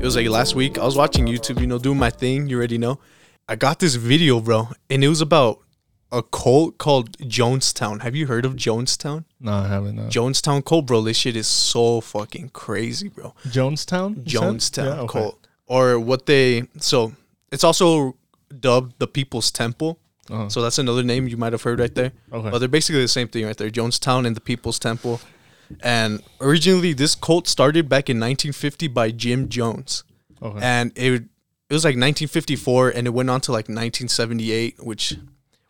It was like last week. I was watching YouTube, you know, doing my thing. You already know. I got this video, bro, and it was about a cult called Jonestown. Have you heard of Jonestown? No, I haven't. No. Jonestown cult, bro. This shit is so fucking crazy, bro. Jonestown. Jonestown Yeah, okay. cult, or what they so it's also dubbed the People's Temple. Uh-huh. So that's another name you might have heard right there. Okay. But they're basically the same thing right there. Jonestown and the People's Temple. And originally this cult started back in 1950 by Jim Jones. Okay. And it it was like 1954 and it went on to like 1978, which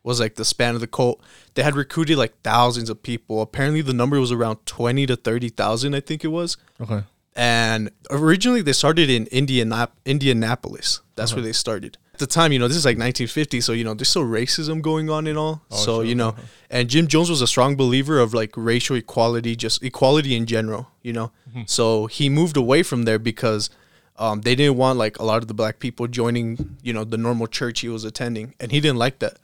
was like the span of the cult. They had recruited like thousands of people. Apparently the number was around 20 to 30,000, I think it was. okay. And originally they started in Indianap- Indianapolis. That's where they started. The time, you know, this is like 1950, so you know, there's still racism going on and all. so, sure, you know, and Jim Jones was a strong believer of like racial equality, just equality in general, you know. So he moved away from there because um, they didn't want like a lot of the black people joining, you know, the normal church he was attending, and he didn't like that.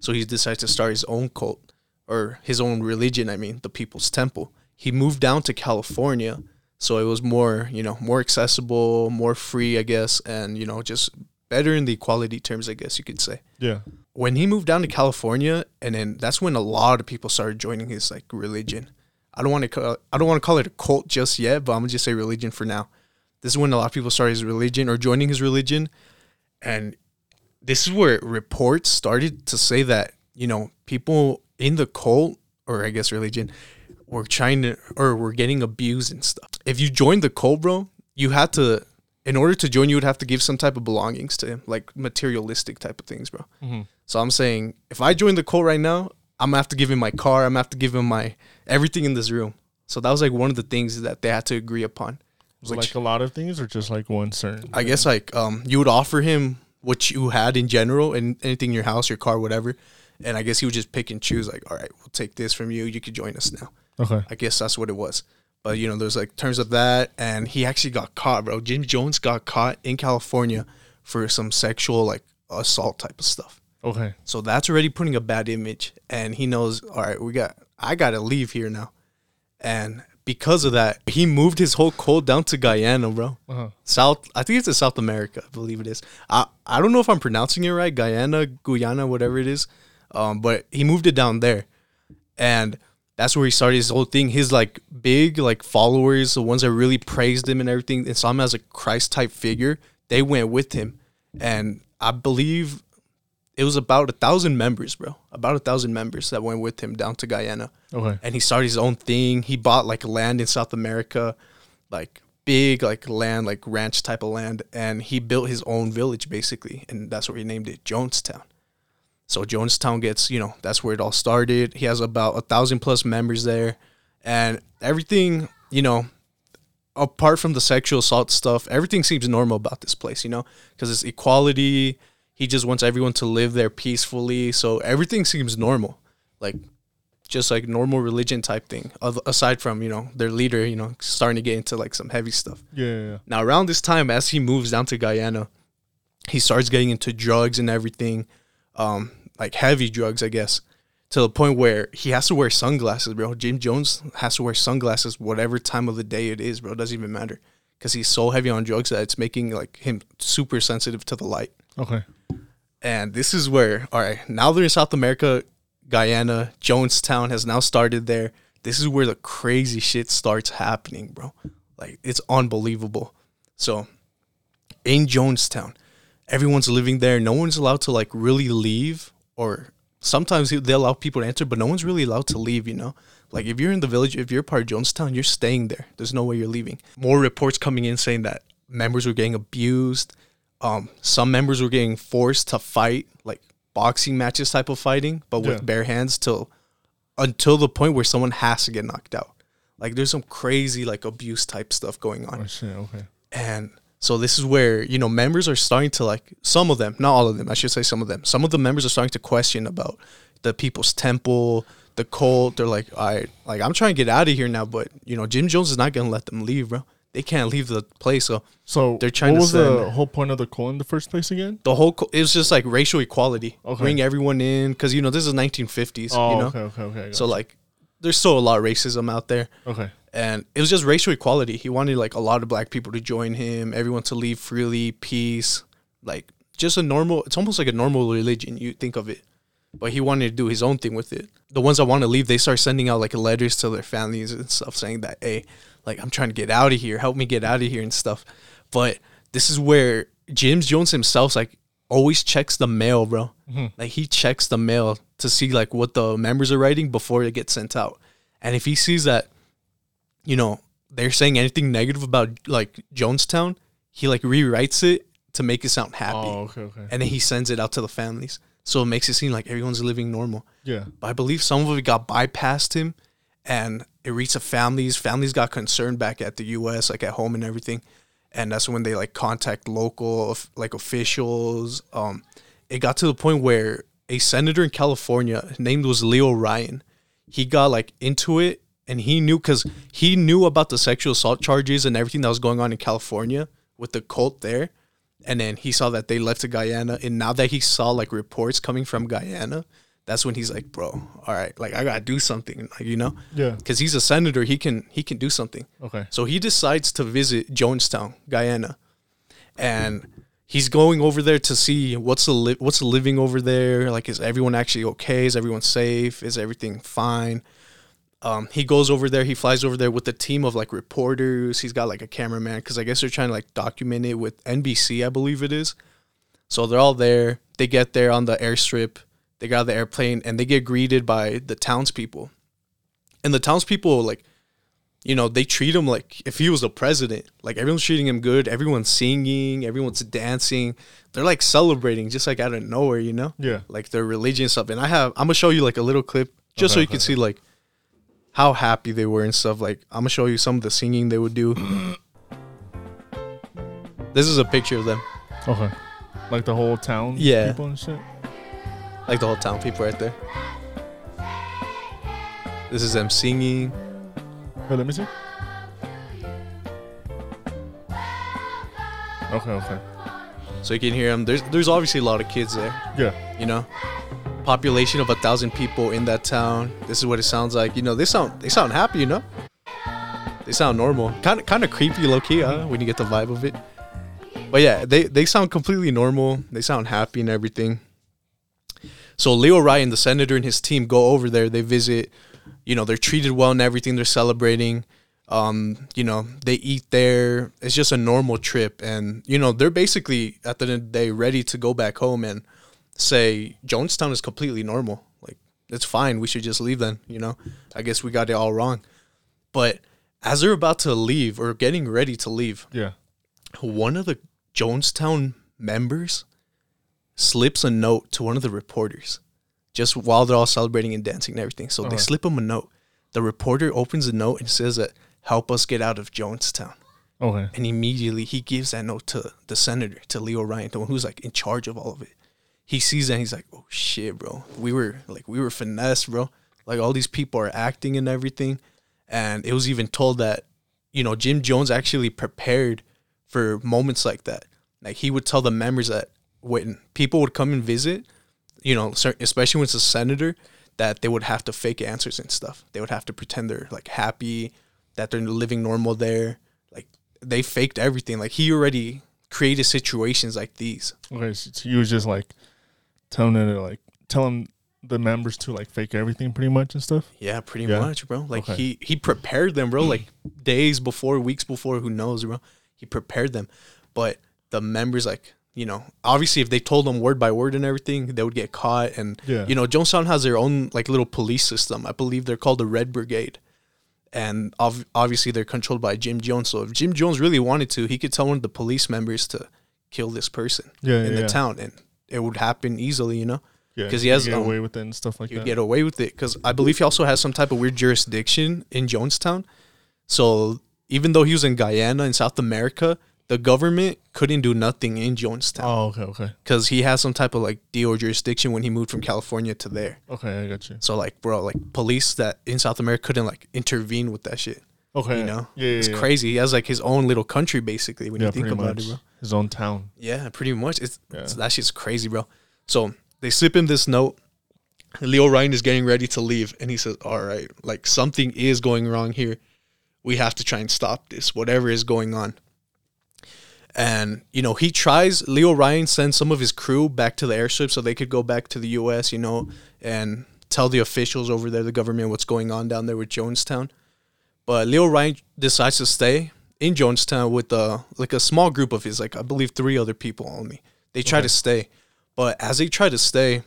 So he decided to start his own cult or his own religion. I mean, the People's Temple. He moved down to California, so it was more, you know, more accessible, more free, I guess, and you know, just better in the equality terms, I guess you could say. Yeah. When he moved down to California, and then that's when a lot of people started joining his like religion. I don't want to, call, I don't want to call it a cult just yet, but I'm gonna just say religion for now. This is when a lot of people started his religion or joining his religion, and this is where reports started to say that you know people in the cult or I guess religion were trying to or were getting abused and stuff. If you joined the cult, bro, you had to in order to join you would have to give some type of belongings to him, like materialistic type of things, bro. So I'm saying if I join the cult right now, I'm gonna have to give him my car, I'm gonna have to give him my everything in this room. So that was like one of the things that they had to agree upon. Was like a lot of things, or just like one certain? I guess like um you would offer him what you had in general and anything in your house, your car, whatever. And I guess he would just pick and choose like, all right, we'll take this from you. You could join us now. Okay. I guess that's what it was. But you know, there's like terms of that, and he actually got caught, bro. Jim Jones got caught in California for some sexual like assault type of stuff. Okay. So that's already putting a bad image, and he knows. All right, we got. I got to leave here now, and because of that, he moved his whole cult down to Guyana, bro. Uh-huh. South. I think it's in South America. I believe it is. I I don't know if I'm pronouncing it right. Guyana, Guyana, whatever it is. Um, but he moved it down there, and that's where he started his whole thing. His like big like followers, the ones that really praised him and everything, and saw him as a Christ type figure. They went with him, and I believe it was about a thousand members, bro. About a thousand members that went with him down to Guyana Okay. and he started his own thing. He bought like land in South America, like big like land, like ranch type of land, and he built his own village basically, and that's where he named it Jonestown. So Jonestown gets, you know, that's where it all started. He has about a thousand plus members there, and everything, you know, apart from the sexual assault stuff, everything seems normal about this place, you know, because it's equality. He just wants everyone to live there peacefully, so everything seems normal, like just like normal religion type thing. Aside from you know their leader, you know, starting to get into like some heavy stuff. Yeah. Now around this time, as he moves down to Guyana, he starts getting into drugs and everything, um, like heavy drugs, I guess, to the point where he has to wear sunglasses, bro. Jim Jones has to wear sunglasses whatever time of the day it is, bro. It doesn't even matter because he's so heavy on drugs that it's making like him super sensitive to the light. Okay. And this is where, all right, now they're in South America, Guyana, Jonestown has now started there. This is where the crazy shit starts happening, bro. Like, it's unbelievable. So, in Jonestown, everyone's living there. No one's allowed to, like, really leave, or sometimes they allow people to enter, but no one's really allowed to leave, you know? Like, if you're in the village, if you're part of Jonestown, you're staying there. There's no way you're leaving. More reports coming in saying that members were getting abused um, some members were getting forced to fight like boxing matches type of fighting, but with Yeah. bare hands till until the point where someone has to get knocked out. Like there's some crazy like abuse type stuff going on. Oh shit. Okay. And so this is where, you know, members are starting to like some of them, not all of them, I should say some of them. Some of the members are starting to question about the people's temple, the cult. They're like, all right, like I'm trying to get out of here now, but you know, Jim Jones is not gonna let them leave, bro. They can't leave the place. So So They're trying what to was the whole point of the call in the first place again? the whole co- it was just like racial equality Okay. bring everyone in because you know this is 1950s Oh, you know okay, okay, okay. So like there's still a lot of racism out there. Okay. And it was just racial equality. He wanted like a lot of black people to join him, everyone to leave freely, peace, like just a normal. It's almost like a normal religion. You think of it, but he wanted to do his own thing with it. The ones that want to leave, they start sending out like letters to their families and stuff, saying that, hey, like I'm trying to get out of here, help me get out of here and stuff. But this is where James Jones himself like always checks the mail, bro. Mm-hmm. Like he checks the mail to see like what the members are writing before it gets sent out. And if he sees that, you know, they're saying anything negative about like Jonestown, he like rewrites it to make it sound happy. Oh, okay, okay. And then he sends it out to the families. So it makes it seem like everyone's living normal. Yeah. But I believe some of it got bypassed him and it reached the families. Families got concerned back at the US, like at home and everything. And that's when they like contact local like officials. Um it got to the point where a senator in California named was Leo Ryan. He got like into it and he knew because he knew about the sexual assault charges and everything that was going on in California with the cult there and then he saw that they left to Guyana, and now that he saw like reports coming from Guyana, that's when he's like, bro, all right, like I gotta do something, like you know, yeah, because he's a senator, he can he can do something. Okay, so he decides to visit Jonestown, Guyana, and he's going over there to see what's the li- what's living over there. Like, is everyone actually okay? Is everyone safe? Is everything fine? Um, he goes over there. He flies over there with a team of like reporters. He's got like a cameraman because I guess they're trying to like document it with NBC, I believe it is. So they're all there. They get there on the airstrip. They got the airplane and they get greeted by the townspeople. And the townspeople, like, you know, they treat him like if he was the president. Like everyone's treating him good. Everyone's singing. Everyone's dancing. They're like celebrating just like out of nowhere, you know? Yeah. Like their religion stuff. And I have, I'm gonna show you like a little clip just okay, so you okay. can see like how happy they were and stuff. Like I'm gonna show you some of the singing they would do. this is a picture of them. Okay. Like the whole town yeah. people and shit. Like the whole town people right there. This is them singing. Hey, let me see. Okay, okay. So you can hear them. There's there's obviously a lot of kids there. Yeah. You know population of a thousand people in that town. This is what it sounds like. You know, they sound they sound happy. You know, they sound normal. Kind of kind of creepy, low key, huh? When you get the vibe of it. But yeah, they they sound completely normal. They sound happy and everything. So Leo Ryan, the senator, and his team go over there. They visit. You know, they're treated well and everything. They're celebrating. Um, you know, they eat there. It's just a normal trip, and you know, they're basically at the end of the day ready to go back home and say Jonestown is completely normal. Like it's fine. We should just leave then. You know, I guess we got it all wrong. But as they're about to leave or getting ready to leave, yeah, one of the Jonestown members slips a note to one of the reporters just while they're all celebrating and dancing and everything. So they uh-huh. slip him a note. The reporter opens the note and says that help us get out of Jonestown. Okay. And immediately he gives that note to the senator, to Leo Ryan, the one who's like in charge of all of it he sees that he's like, oh shit, bro. We were like we were finessed, bro. Like all these people are acting and everything. And it was even told that, you know, Jim Jones actually prepared for moments like that. Like he would tell the members that when people would come and visit, you know, especially when it's a senator, that they would have to fake answers and stuff. They would have to pretend they're like happy, that they're living normal there. Like they faked everything. Like he already created situations like these. Okay, so he was just like telling them to like telling the members to like fake everything pretty much and stuff. Yeah, pretty yeah. much, bro. Like okay. he he prepared them, bro. Like days before, weeks before, who knows, bro. He prepared them, but the members like you know obviously if they told them word by word and everything they would get caught and yeah. you know jonestown has their own like little police system i believe they're called the red brigade and ov- obviously they're controlled by jim jones so if jim jones really wanted to he could tell one of the police members to kill this person yeah, in yeah, the town and it would happen easily, you know. Yeah, because he has get um, away with it and stuff like that. You get away with it because I believe he also has some type of weird jurisdiction in Jonestown. So even though he was in Guyana in South America, the government couldn't do nothing in Jonestown. Oh, okay, okay. Because he has some type of like deal jurisdiction when he moved from California to there. Okay, I got you. So like, bro, like police that in South America couldn't like intervene with that shit. Okay, you know, yeah, yeah it's yeah. crazy. He has like his own little country basically when yeah, you think about much. it, bro. His own town. Yeah, pretty much. It's, it's that shit's crazy, bro. So they slip him this note. Leo Ryan is getting ready to leave, and he says, "All right, like something is going wrong here. We have to try and stop this, whatever is going on." And you know, he tries. Leo Ryan sends some of his crew back to the airstrip so they could go back to the U.S. You know, and tell the officials over there, the government, what's going on down there with Jonestown. But Leo Ryan decides to stay in Jonestown with a like a small group of his, like I believe three other people only. They try Okay. to stay, but as they try to stay,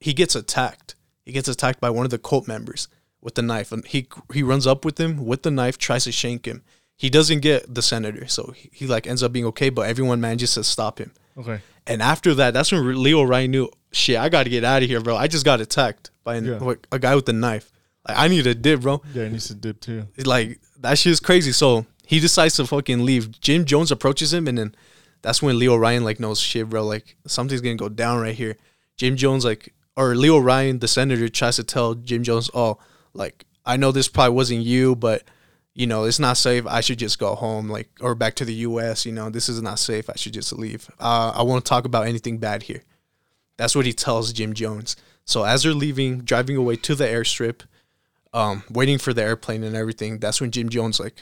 he gets attacked. He gets attacked by one of the cult members with the knife, and he he runs up with him with the knife, tries to shank him. He doesn't get the senator, so he, he like ends up being okay. But everyone manages to stop him. Okay. And after that, that's when Leo Ryan knew, shit, I got to get out of here, bro. I just got attacked by an, Yeah. a guy with a knife. Like, I need a dip, bro. Yeah, he needs to dip too. Like that shit is crazy. So he decides to fucking leave. Jim Jones approaches him, and then that's when Leo Ryan like knows shit, bro. Like something's gonna go down right here. Jim Jones like or Leo Ryan, the senator, tries to tell Jim Jones, oh, like I know this probably wasn't you, but you know it's not safe. I should just go home, like or back to the U.S. You know this is not safe. I should just leave. Uh, I won't talk about anything bad here. That's what he tells Jim Jones. So as they're leaving, driving away to the airstrip, um, waiting for the airplane and everything, that's when Jim Jones like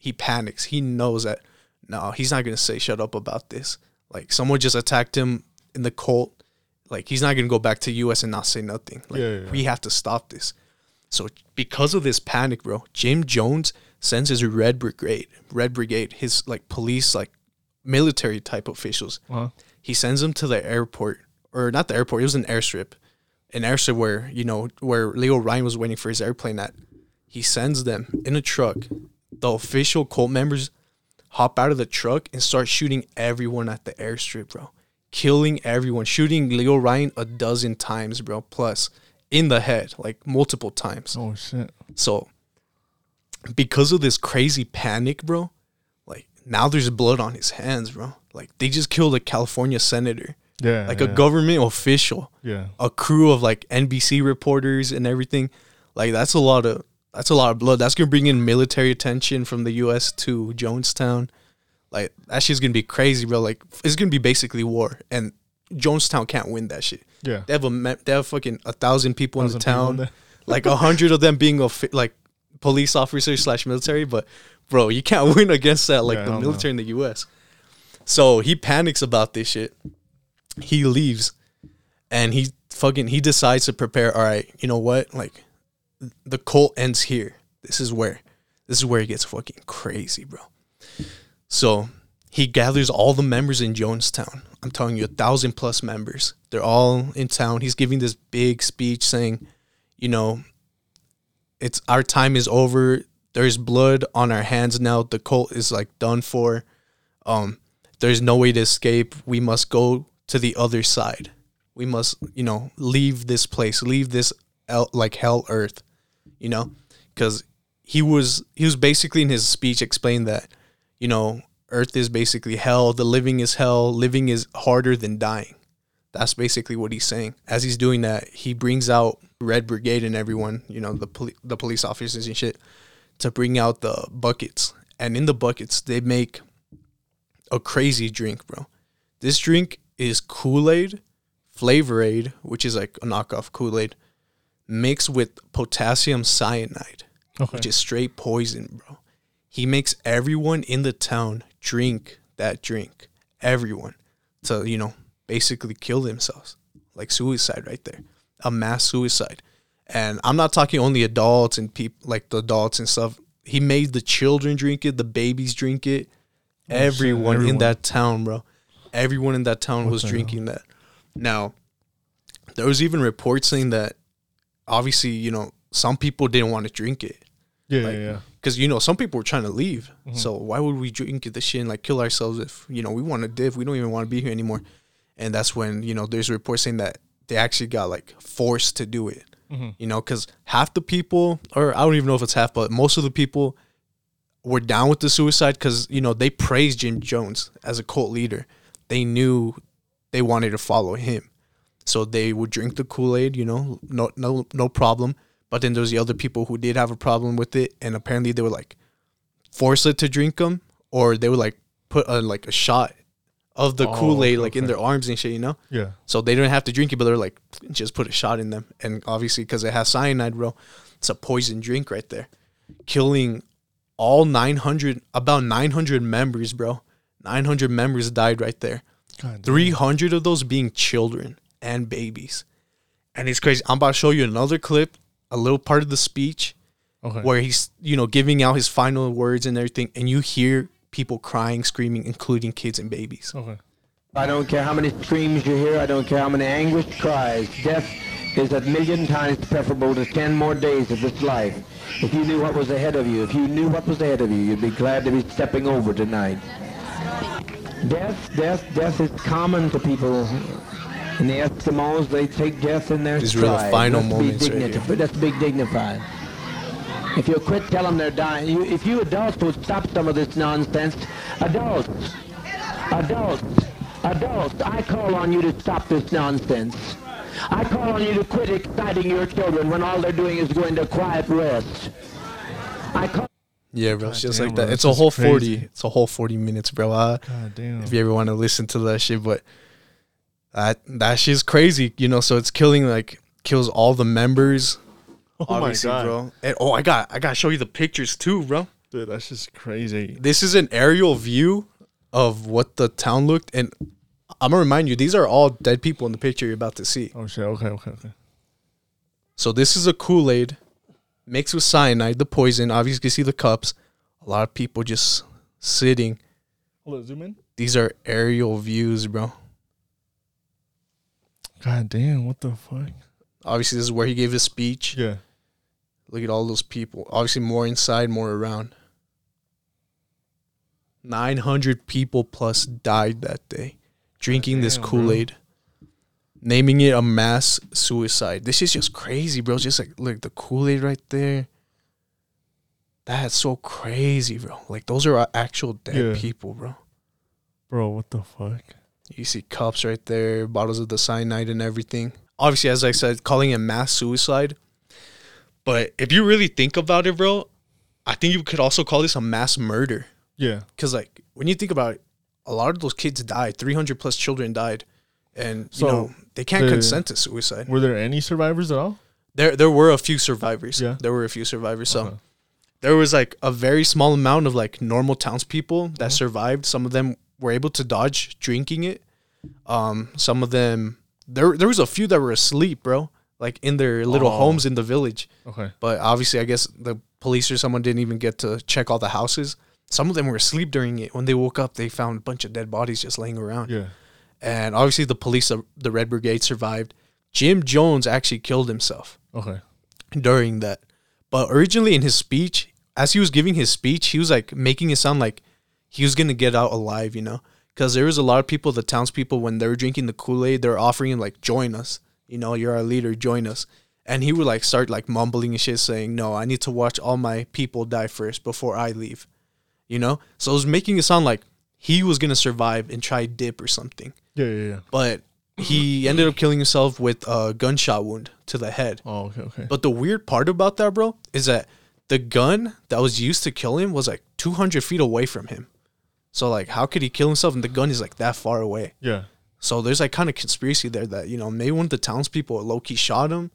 he panics. He knows that no, he's not gonna say shut up about this. Like someone just attacked him in the cult. Like he's not gonna go back to US and not say nothing. Like Yeah, yeah, yeah. we have to stop this. So because of this panic, bro, Jim Jones sends his Red Brigade, Red Brigade, his like police, like military type officials Uh-huh. he sends them to the airport or not the airport it was an airstrip an airstrip where you know where leo ryan was waiting for his airplane at he sends them in a truck the official cult members hop out of the truck and start shooting everyone at the airstrip bro killing everyone shooting leo ryan a dozen times bro plus in the head like multiple times Oh shit. so because of this crazy panic, bro, like now there's blood on his hands, bro. Like they just killed a California senator, Yeah. like yeah. a government official, Yeah. a crew of like NBC reporters and everything. Like that's a lot of that's a lot of blood. That's gonna bring in military attention from the U.S. to Jonestown. Like that shit's gonna be crazy, bro. Like it's gonna be basically war, and Jonestown can't win that shit. Yeah. They have a me- they have fucking a thousand people in the town like a hundred of them being a of like police officers slash military, but bro, you can't win against that like Yeah, the military in the U.S. So he panics about this shit. He leaves, and he fucking he decides to prepare. All right, you know what? Like the cult ends here. This is where this is where it gets fucking crazy, bro. So he gathers all the members in Jonestown. I'm telling you, a thousand plus members. They're all in town. He's giving this big speech saying, you know, it's our time is over. There's blood on our hands now. The cult is like done for. Um, there's no way to escape. We must go to the other side. We must, you know, leave this place, leave this el- like hell earth, you know, because he was he was basically in his speech explained that, you know, earth is basically hell. The living is hell. Living is harder than dying. That's basically what he's saying. As he's doing that, he brings out Red Brigade and everyone, you know, the poli- the police officers and shit, to bring out the buckets. And in the buckets, they make a crazy drink, bro. This drink is Kool Aid, Flavor Aid, which is like a knockoff Kool Aid, mixed with potassium cyanide, Okay. which is straight poison, bro. He makes everyone in the town drink that drink. Everyone. To, you know, basically kill themselves. Like suicide right there. A mass suicide. And I'm not talking only adults and people like the adults and stuff. He made the children drink it, the babies drink it. Oh, shit, everyone, in that town, bro. Everyone in that town What was the hell? drinking that. Now, there was even reports saying that obviously, you know, some people didn't want to drink it yeah, like- yeah, yeah. because you know some people were trying to leave. Mhm. So why would we drink this shit and like kill ourselves if you know we want to div? We don't even want to be here anymore. And that's when you know there's reports saying that they actually got like forced to do it. Mhm. You know, because half the people, or I don't even know if it's half, but most of the people were down with the suicide because you know they praised Jim Jones as a cult leader. They knew they wanted to follow him, so they would drink the Kool Aid. You know, no no no problem. But then there's the other people who did have a problem with it, and apparently they were like force it to drink them, or they would like put a, like a shot of the Oh, Kool Aid okay, like in their arms and shit, you know. Yeah. So they didn't have to drink it, but they're like, just put a shot in them, and obviously because it has cyanide, bro, it's a poison drink right there, killing all 900, about 900 members, bro. 900 members died right there. God damn. 300 of those being children and babies. And it's crazy. I'm about to show you another clip, a little part of the speech Okay. where he's, you know, giving out his final words and everything. And you hear people crying, screaming, including kids and babies. Okay. I don't care how many screams you hear. I don't care how many anguished cries. Death is a million times preferable to ten more days of this life. If you knew what was ahead of you, if you knew what was ahead of you, you'd be glad to be stepping over tonight. Death, death, death is common to people. And the Eskimos, they take death in their These were the final Let's be moments right here. Let's be dignified. If you quit, tell them they're dying. You, if you adults would stop some of this nonsense, adults, adults, adults, I call on you to stop this nonsense. I call on you to quit exciting your children when all they're doing is going to quiet rest. I call Yeah, bro. It's just damn, like that. that's It's a whole crazy. 40. It's a whole 40 minutes, bro. Uh, God damn. if you ever want to listen to that shit, but that that shit's crazy, you know. So it's killing like kills all the members. oh my god, bro. And oh, I got I got to show you the pictures too, bro. dude, that's just crazy. This is an aerial view of what the town looked, and I'm gonna remind you, these are all dead people in the picture you're about to see. Oh shit. Okay. Okay. Okay. So this is a Kool Aid mixed with cyanide, the poison. Obviously, you can see the cups. A lot of people just sitting. Hold on. Zoom in. These are aerial views, bro. God damn. What the fuck? Obviously, this is where he gave his speech. Yeah. Look at all those people. Obviously, more inside, more around. 900 people plus died that day drinking this damn, bro. Kool Aid, naming it a mass suicide. This is just crazy, bro. Just like, look, the Kool Aid right there. That's so crazy, bro. Like, those are actual dead Yeah. people, bro. Bro, what the fuck? You see cups right there, bottles of the cyanide and everything. Obviously, as I said, calling it mass suicide. But if you really think about it, bro, I think you could also call this a mass murder. Yeah. Because, like, when you think about it, a lot of those kids died. 300 plus children died. And, So, you know, they can't consent to suicide. Were there any survivors at all? There, there were a few survivors. Yeah. There were a few survivors. So there was like a very small amount of like normal townspeople that Mhm. survived. Some of them were able to dodge drinking it. Um, some of them there there was a few that were asleep, bro, like in their little Oh. homes in the village. Okay. But obviously, I guess the police or someone didn't even get to check all the houses. Some of them were asleep during it. When they woke up, they found a bunch of dead bodies just laying around. Yeah. And obviously, the police, the Red Brigade, survived. Jim Jones actually killed himself Okay. during that. But originally in his speech, as he was giving his speech, he was like making it sound like he was gonna get out alive, you know? Because there was a lot of people, the townspeople, when they were drinking the Kool Aid, they were offering him like, "Join us, you know, you're our leader, join us." And he would like start like mumbling and shit, saying, "No, I need to watch all my people die first before I leave," you know? So it was making it sound like he was gonna survive and try dip or something. Yeah. Yeah. Yeah. But he ended up killing himself with a gunshot wound to the head. Oh. Okay. Okay. But the weird part about that, bro, is that the gun that was used to kill him was like 200 feet away from him. So like, how could he kill himself? And the gun is like that far away. Yeah. So there's like kind of conspiracy there that you know maybe one of the townspeople low key shot him,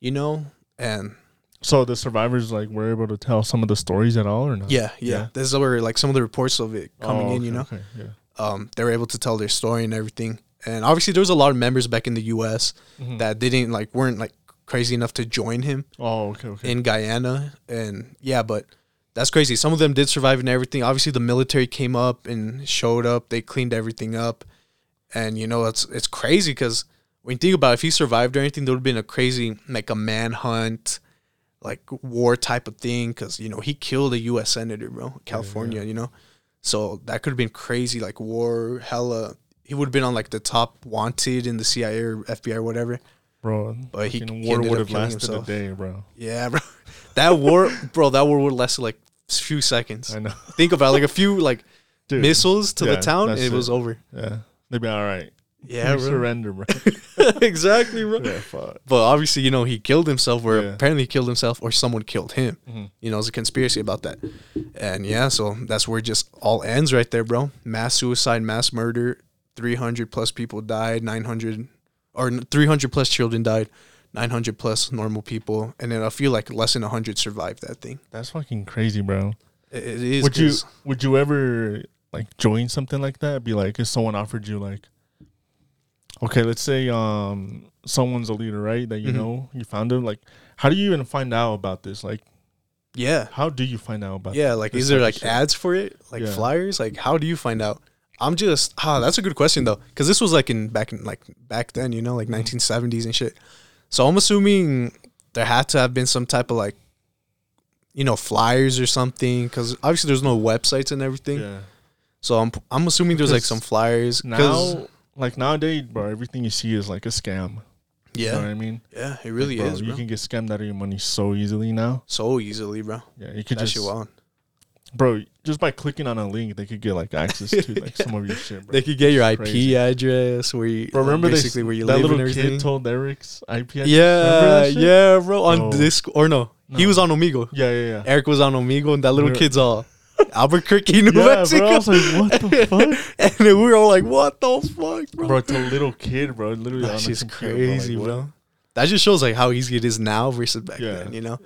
you know, and So the survivors like were able to tell some of the stories at all, or not? yeah, yeah, Yeah. this is where like some of the reports of it coming Oh, in, you know, Okay. Yeah. um, they were able to tell their story and everything. And obviously, there was a lot of members back in the U.S. Mhm. that didn't like weren't like crazy enough to join him. Oh. Okay. Okay. in Guyana, and yeah, but that's crazy. Some of them did survive and everything. Obviously, the military came up and showed up. They cleaned everything up, and you know it's it's crazy because when you think about it, if he survived or anything, there would have been a crazy like a manhunt, like war type of thing. Because you know he killed a U.S. senator, bro, California. You know, so that could have been crazy, like war, hella. He would have been on like the top wanted in the CIA or FBI or whatever. bro. But he- war would have lasted himself. a day, bro. Yeah, bro. That war, bro. That war would last like a few seconds. I know, Think about it, like a few like dude. missiles to yeah, the town, and that's it was over. Yeah. They'd be all right. Yeah, bro. surrender, bro. exactly, bro. yeah. Fuck. But obviously, you know, he killed himself, or Yeah. apparently he killed himself, or someone killed him. Mhm. You know, there's a conspiracy about that. And yeah, so that's where it just all ends right there, bro. Mass suicide, mass murder. 300 plus people died, 900 or 300 plus children died, 900 plus normal people, and then I feel like less than 100 survived that thing. That's fucking crazy, bro. It, it is. would you would you ever like join something like that? Be like, if someone offered you like, okay, let's say um someone's a leader, right? That you Mhm. know you found them. Like, how do you even find out about this? Like, Yeah. how do you find out about? Yeah, like is there like shit? ads for it, like Yeah. flyers? Like how do you find out? I'm just ah, that's a good question though, because this was like in back in like back then, you know, like Mm-hmm. 1970s and shit. So I'm assuming there had to have been some type of like, you know, flyers or something, because obviously there's no websites and everything. Yeah. So I'm I'm assuming there's like some flyers. Now, like nowadays, bro, everything you see is like a scam. You know what yeah, I mean? yeah, it really Bro, is, bro. You can get scammed out of your money so easily now. so easily, bro. Yeah, you could That just, shit wild. Bro, just by clicking on a link, they could get like access to like some of your shit, bro. They could get your It's IP crazy. address, where you Bro, remember they- basically where you that live little and everything. kid told Eric's IP address? Yeah, yeah, bro. On Bro. Discord or no, he was on Omegle. Yeah, yeah, yeah. Eric was on Omegle, and that little We're- kid's all Albuquerque, New yeah, Mexico. bro. I was like, what the fuck? and then we were all like, "What the fuck, bro?" bro, it's a little kid, bro. Literally on That's just computer, crazy, Like, bro. That just shows like how easy it is now versus back Yeah, then, you know?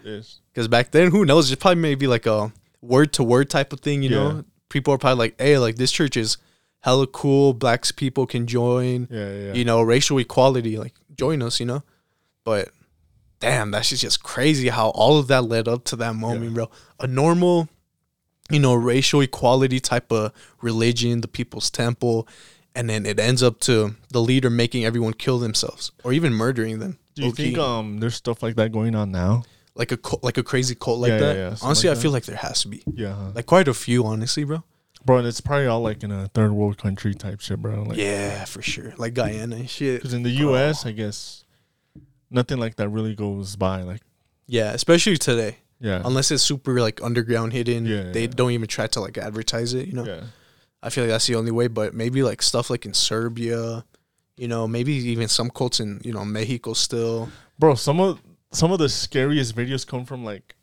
Because back then, who knows? It's probably maybe like a word to word type of thing, you Yeah. know? People are probably like, "Hey, like this church is hella cool. Blacks people can join. Yeah, yeah. You know, racial equality. Like join us, you know." But damn, that's just- just crazy how all of that led up to that moment, bro. A normal, you know, racial equality type of religion, the people's temple, and then it ends up to the leader making everyone kill themselves or even murdering them. Do you low-key. think um there's stuff like that going on now? Like a cult, like a crazy cult like Yeah, yeah, that? yeah, something honestly, like I feel like there has to be Yeah, huh? like quite a few, honestly, bro. bro. And it's probably all like in a third world country type shit, bro. Like, yeah, for sure. Like Guyana and shit. Because in the U.S., I guess nothing like that really goes by. Like, Yeah, especially today. yeah, Unless it's super like underground hidden, Yeah, they yeah. don't even try to like advertise it. You know, yeah. I feel like that's the only way. But maybe like stuff like in Serbia, you know, maybe even some cults in you know Mexico still. Bro, some of some of the scariest videos come from like,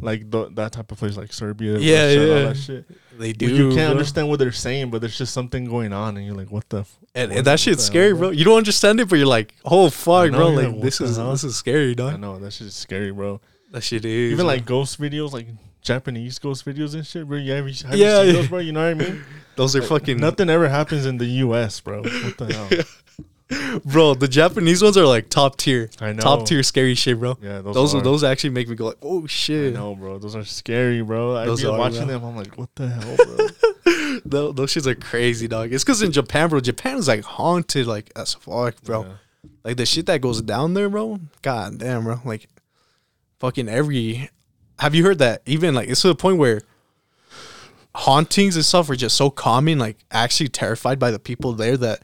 like the, that type of place, like Serbia. Yeah, Russia, yeah. that shit. They do. You can't bro. understand what they're saying, but there's just something going on, and you're like, what the? F- and, and that shit's scary, bro. You don't understand it, but you're like, oh fuck, know, bro. Like this is hell? this is scary, dog." I know that shit is scary, bro. That shit is Even bro. like ghost videos, like Japanese ghost videos and shit, bro. You, have Yeah, you seen yeah. those, bro? You know what I mean? those are Like, fucking Nothing ever happens in the U.S., bro. What the hell? Bro. The Japanese ones are like top tier, I know. top tier scary shit, bro. Yeah, those Those are. those actually make me go like, oh shit. I know, bro. Those are scary, bro. I Those be are, watching bro. them. I'm like, what the hell, bro? Those, those shits are crazy, dog. It's because in Japan, bro, Japan is like haunted, like as fuck, bro. Yeah. Like the shit that goes down there, bro. God damn, bro. Like fucking every. Have you heard that? Even like it's to the point where hauntings and stuff are just so common. Like actually terrified by the people there that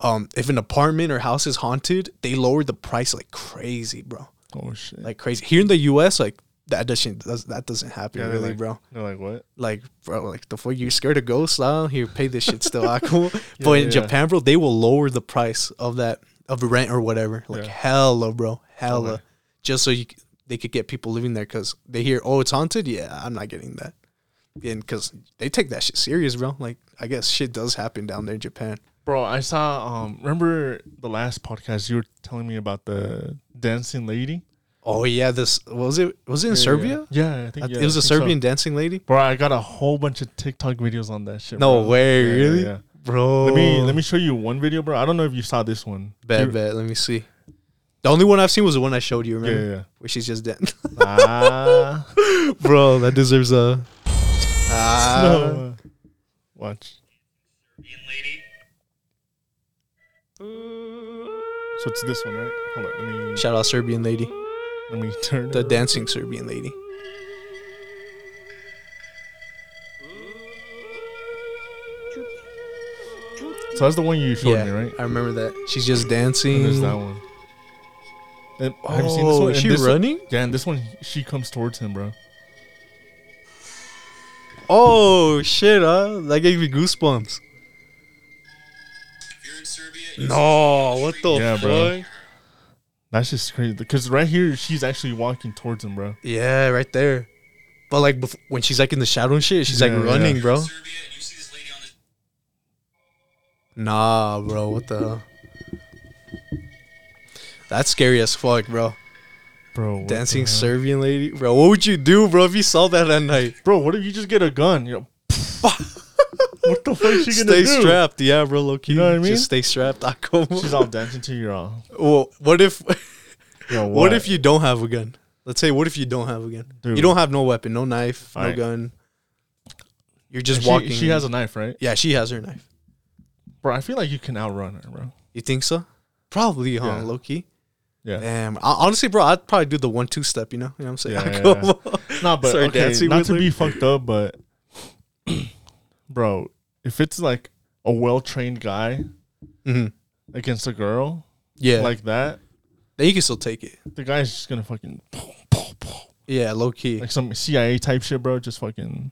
um if an apartment or house is haunted, they lower the price like crazy, bro. Oh shit. Like crazy. Here in the U.S., like that doesn't that doesn't happen Yeah, really, like- bro. They're like, what? Like, bro, like the fuck you scared of ghosts? Now here, pay this shit still. ah, cool. but in yeah. Japan, bro, they will lower the price of that of the rent or whatever. Like Yeah. hella, bro, hella, Okay. just so you they could get people living there because they hear, oh, it's haunted. Yeah, I'm not getting that. And because they take that shit serious, bro. Like I guess shit does happen down there in Japan. Bro, I saw. Um, remember the last podcast you were telling me about the dancing lady? Oh yeah, this was it. Was it in Yeah, Serbia? Yeah, yeah I think I- yeah, it was I a think so. Serbian dancing lady. Bro, I got a whole bunch of TikTok videos on that shit. No bro. way, Yeah, yeah, really, yeah. bro. Let me let me show you one video, bro. I don't know if you saw this one. Bet, You- bet. Let me see. The only one I've seen was the one I showed you. Yeah, Remember? yeah. Where she's just dead. ah, Bro, that deserves a. Ah. no. Watch. So it's this one, right? Hold on, let me Shout out Serbian lady, let me turn the it up. dancing Serbian lady. So that's the one you showed yeah, me, right? I remember that. She's just And dancing. there's that one. And Oh, have you seen this oh, one? is And she this one- running? yeah, and this one she comes towards him, bro. Oh shit! Huh? That gave me goosebumps. No, what the Yeah, fuck? bro. That's just crazy. Because right here, she's actually walking towards him, bro. Yeah, right there. But like bef- when she's like in the shadow and shit, she's Yeah, like yeah. running, bro. Nah, bro. What the hell? That's scary as fuck, bro. bro. Dancing? Serbian lady, bro. What would you do, bro, if you saw that at night? bro. What if you just get a gun? You know, what the fuck is she gonna Stay do? strapped, yeah, bro. Low key. You know what I mean? Just stay strapped. I come. She's all dancing to your. Uh, Well, what if? yo, What if you don't have a gun? Let's say, what if you don't have a gun? Dude. You don't have no weapon, no knife, no Alright. gun. You're just she, walking. She has a knife, right? yeah, she has her knife. Bro, I feel like you can outrun her, bro. You think so? Probably, huh? Yeah. Low key. Yeah. Damn. I, honestly, bro, I'd probably do the one two step. You know, you know what I'm saying? Yeah, I yeah, go- No, but okay, not to her. be fucked up, but bro, if it's like a well trained guy Mhm. against a girl Yeah, like that, then you can still take it. the guy's just gonna fucking Yeah, low key, like some CIA type shit, bro. Just fucking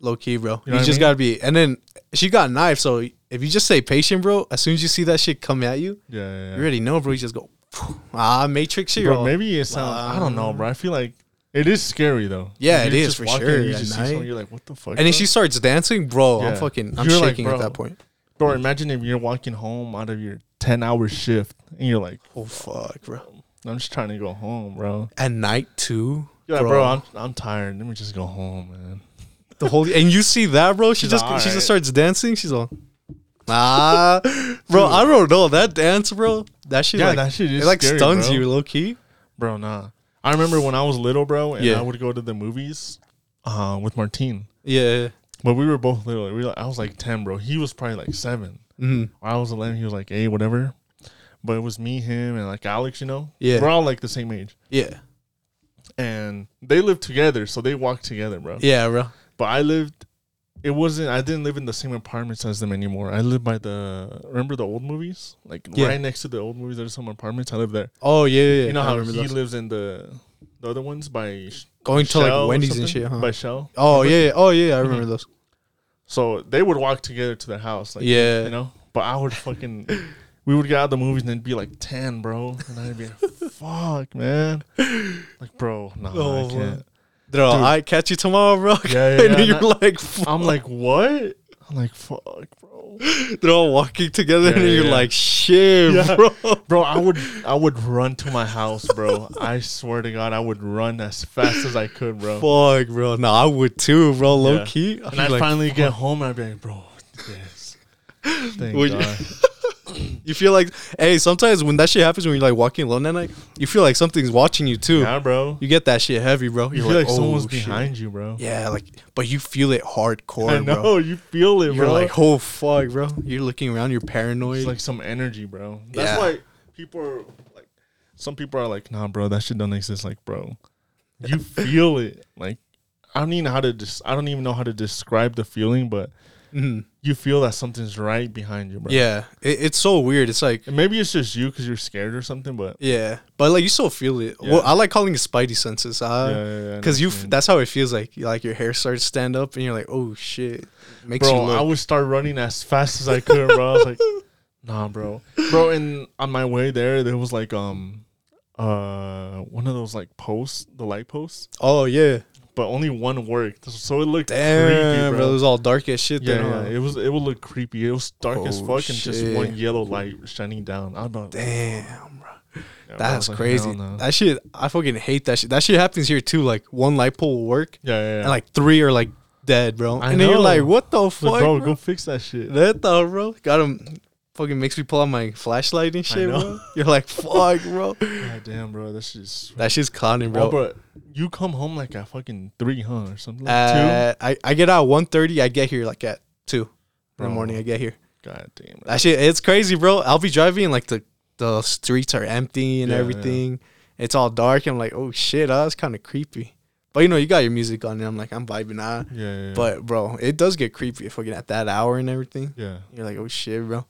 low key, bro. You know You, just mean? gotta be. And then she got knife, so if you just say patient, bro, as soon as you see that shit come at you, yeah, yeah. yeah. you already know, bro. You just go, ah, Matrix shit. Bro, maybe it sounds. I don't know, bro. I feel like it is scary though. Yeah, Like, it you're is just for walking sure, You at just see night. someone, you're like, what the fuck? And then bro? she starts dancing, bro. I'm Yeah. fucking, I'm You're like, shaking at bro. that point. bro, imagine if you're walking home out of your ten hour shift and you're like, Oh fuck, bro. I'm just trying to go home, bro. At night too, You're like, bro, I'm I'm tired. Let me just go home, man. the whole and you see that, bro. She She's just she just starts dancing. She's all, ah, bro. I don't know that dance, bro. That shit, Yeah, like, that shit is it like scary, stuns bro. you, low key. Bro, nah. I remember when I was little, bro, and Yeah. I would go to the movies uh, with Martine. Yeah. But we were both little. We were, I was like 10, bro. He was probably like 7. hmm I was 11. He was like 8, whatever. But it was me, him, and like Alex, you know? Yeah. We're all like the same age. Yeah. And they lived together, so they walked together, bro. Yeah, bro. But I lived, it wasn't, I didn't live in the same apartments as them anymore. I lived by the, remember the old movies? Like Yeah. right next to the old movies, there's some apartments. I live there. Oh yeah, yeah. You know I how he those. lives in the, the other ones by going to like Wendy's and shit, huh? By Shell. oh Remember? yeah, yeah. Oh yeah, I mm-hmm. remember those. So they would walk together to their house, like Yeah. you know. But I would fucking, we would get out of the movies and it'd be like ten, bro, and I'd be like, fuck, man, like, bro, no, Oh, I can't. Bro, Dude. I catch you tomorrow, bro. Yeah, yeah, and yeah, you're like, fuck. I'm like, what? I'm like, fuck, bro, they're all walking together, Yeah, and yeah, you're yeah. like, shit, Yeah. bro. bro. I would, I would run to my house, bro. I swear to God, I would run as fast as I could, bro. Fuck, bro. No, I would too, bro. Low Yeah. key. And I like, finally get home, and I'd be like, bro, yes, thank Would you- God. You feel like, hey, sometimes when that shit happens, when you're like walking alone at night, you feel like something's watching you too. yeah, bro. You get that shit heavy, bro. You You're feel like, oh, someone's shit. behind you, bro. Yeah, like, but you feel it hardcore, I know bro. you feel it, You're bro. like, oh fuck, bro. You're looking around. You're paranoid. It's like some energy, bro. That's Yeah. why people are like, some people are like, nah, bro, that shit don't exist. Like, bro, you feel it. Like, I don't even know how to. Des- I don't even know how to describe the feeling, but Mhm. You feel that something's right behind you, bro. yeah, it, it's so weird. It's like, And maybe it's just you because you're scared or something, but yeah, but like you still feel it. Yeah. Well, I like calling it spidey senses. Uh, yeah, yeah, you, f- that's how it feels like. Like your hair starts stand up, and you're like, "Oh shit!" Makes bro, you look. I would start running as fast as I could, bro. I was like, nah, bro, bro. And on my way there, there was like um, uh, one of those like posts, the light posts. oh yeah, but only one worked. So it looked damn, creepy, bro. bro. It was all dark as shit. yeah, then, yeah, huh? it was. It would look creepy. It was dark as Oh, fuck and just one yellow light shining down. I don't. Damn, bro. Yeah, That's like, crazy. That shit, I fucking hate that shit. That shit happens here too. Like one light pole will work, Yeah, yeah, yeah. and like three are like dead, bro. I and then you're like, "What the Like, fuck, bro, bro?" go fix that shit. That though, bro. Got him. Fucking makes me pull out my flashlight and shit, bro. You're like, "Fuck, bro." God damn, bro, that's just. That shit's clowning, Bro, bro. but you come home like at fucking three, huh, or something like Uh, I, I get out at 1.30. I get here like at 2 in the morning. I get here. God damn. That shit, it's crazy, bro. I'll be driving like the, the streets are empty and Yeah, everything. It's all dark. I'm like, oh shit, oh, that's kind of creepy. But you know, you got your music on and I'm like, I'm vibing out. Yeah, yeah, yeah. But bro, it does get creepy fucking at that hour and everything. yeah, You're like, oh shit, bro.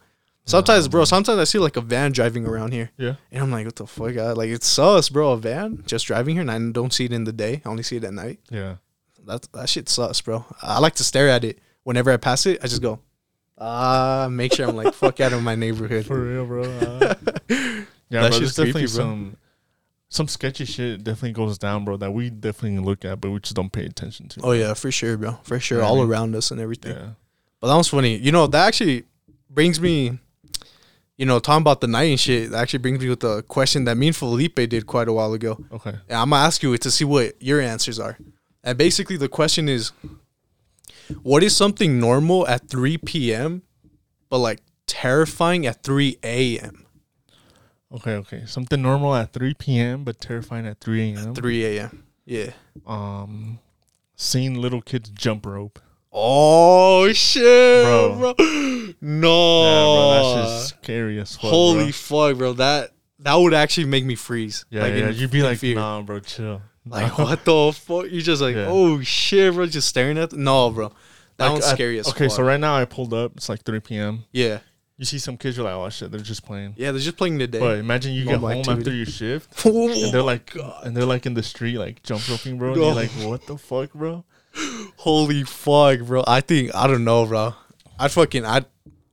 Sometimes, bro, sometimes I see like a van driving around here. yeah. And I'm like, what the fuck? I, like, it's sus, bro. A van just driving here and I don't see it in the day. I only see it at night. Yeah. That that shit sus, bro. I like to stare at it. Whenever I pass it, I just go, ah, make sure I'm like, fuck out of my neighborhood. For real, bro. Uh, yeah, That bro. shit's There's definitely creepy, bro. some some sketchy shit definitely goes down, bro. That we definitely look at, but we just don't pay attention to. Oh yeah, for sure, bro. For sure, Yeah, I all mean- around us and everything. yeah. But that was funny. You know, that actually brings me, you know, talking about the night and shit. That actually brings me with the question that me and Felipe did quite a while ago. Okay. And I'm gonna ask you it to see what your answers are. And basically, the question is, what is something normal at 3 p.m. but like terrifying at 3 a.m. Okay. Okay. Something normal at 3 p.m. but terrifying at 3 a.m. 3 a.m. Yeah. Um, seeing little kids jump rope. Oh shit, Bro. bro! Yeah, No, bro. That's just scary as fuck. holy bro. fuck, bro! That that would actually make me freeze. Yeah, like, yeah. You'd be like, fear. nah, bro, chill. Like what the fuck? You just like, Yeah. oh shit, bro! Just staring at. No, bro. That Like, one's scary as Okay, fuck. so right now I pulled up. It's like 3 p.m. yeah, You see some kids, you're like, oh shit, they're just playing. yeah. They're just playing the day. But imagine you get Normal home activity. after your shift, Oh and they're like, God. and they're like in the street, like jump roping, bro. And No. you're like, what the fuck, bro? Holy fuck, bro! I think I don't know, bro. I'd fucking I'd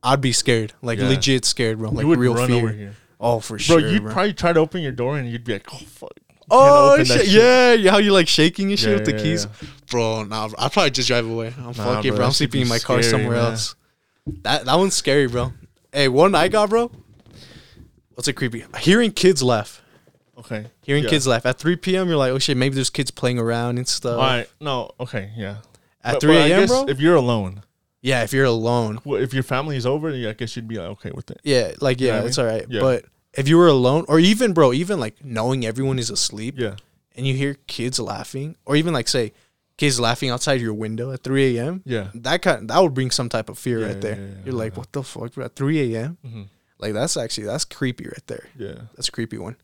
I'd be scared, like Yeah. legit scared, bro. Like you would real run fear. over here, Oh, for bro. sure, you'd bro. probably try to open your door, and you'd be like, oh fuck. oh open that shit, shit. yeah, yeah. How you like shaking and shit Yeah, with the yeah, keys, bro? Nah, bro. I'd probably just drive away. I'm fucking, bro, bro. I'm sleeping be in my car scary, somewhere man. else. That that one's scary, bro. Hey, one I got, bro. What's it creepy? Hearing kids laugh. Okay. Hearing Yeah. kids laugh at 3 p.m. You're like, oh shit, maybe there's kids playing around and stuff. All right. No. Okay. Yeah. At But- 3 I a.m., guess bro. If you're alone, yeah, if you're alone. well, if your family is over, yeah, I guess you'd be like, okay with it. Yeah, like You know yeah, what I it's mean? all right. Yeah. But if you were alone, or even bro, even like knowing everyone is asleep, Yeah. and you hear kids laughing, or even like say kids laughing outside your window at 3 a.m. Yeah. That kind that would bring some type of fear Yeah, right there. yeah, yeah, You're like, yeah. what the fuck? bro? At 3 a.m. hmm Like that's actually that's creepy right there. Yeah. That's a creepy one.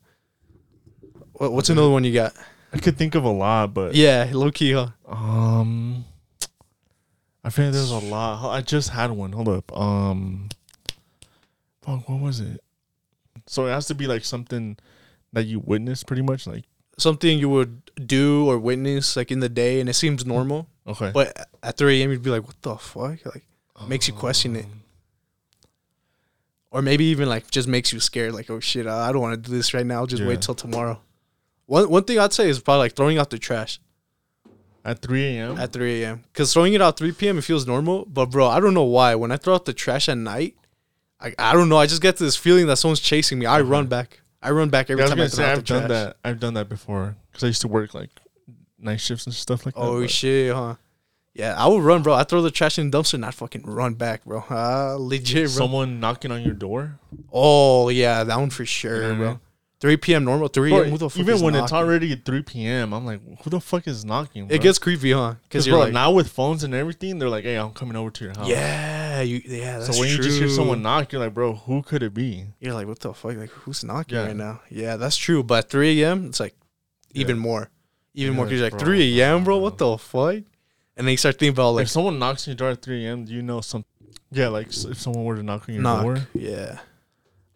What, what's another one you got? I could think of a lot, but Yeah, low key, huh? Um, I feel like there's a lot. I just had one. Hold up. Um, fuck, what was it? So it has to be like something that you witnessed, pretty much. Like, Something you would do or witness like in the day, and it seems normal, okay, but at 3 a.m. you'd be like, what the fuck? Like makes you question it. Um, or maybe even like just makes you scared. Like, oh shit, I I don't want to do this right now. I'll just Yeah. wait till tomorrow. One one thing I'd say is probably like throwing out the trash At 3 a.m. at 3 a.m. Because throwing it out 3 p.m. it feels normal, but bro, I don't know why. When I throw out the trash at night, I I don't know. I just get this feeling that someone's chasing me. I run back. I run back every Yeah, time I gonna throw say out the I've done trash. that. I've done that before because I used to work like night shifts and stuff like that. Oh shit, huh? Yeah, I would run, bro. I throw the trash in the dumpster and I fucking run back, bro. Ah, legit, bro. Someone knocking on your door. oh yeah, that one for sure, Yeah, bro. 3 p.m. normal. 3 Bro, a.m. Who the fuck even when it's already 3 p.m., I'm like, who the fuck is knocking? Bro? It gets creepy, huh? Because you're bro, like, now with phones and everything, they're like, hey, I'm coming over to your house. yeah, you, yeah. That's so when true. you just hear someone knock, you're like, bro, who could it be? you're like, what the fuck? Like, who's knocking Yeah. right now? Yeah, that's true. But 3 a.m., it's like even Yeah. more, even Yeah, more. Because you're like 3 a.m., bro. What the fuck? And then you start thinking about like if someone knocks on your door at 3 a.m., do you know something? Yeah, like if someone were to knock on your knock. door. Yeah,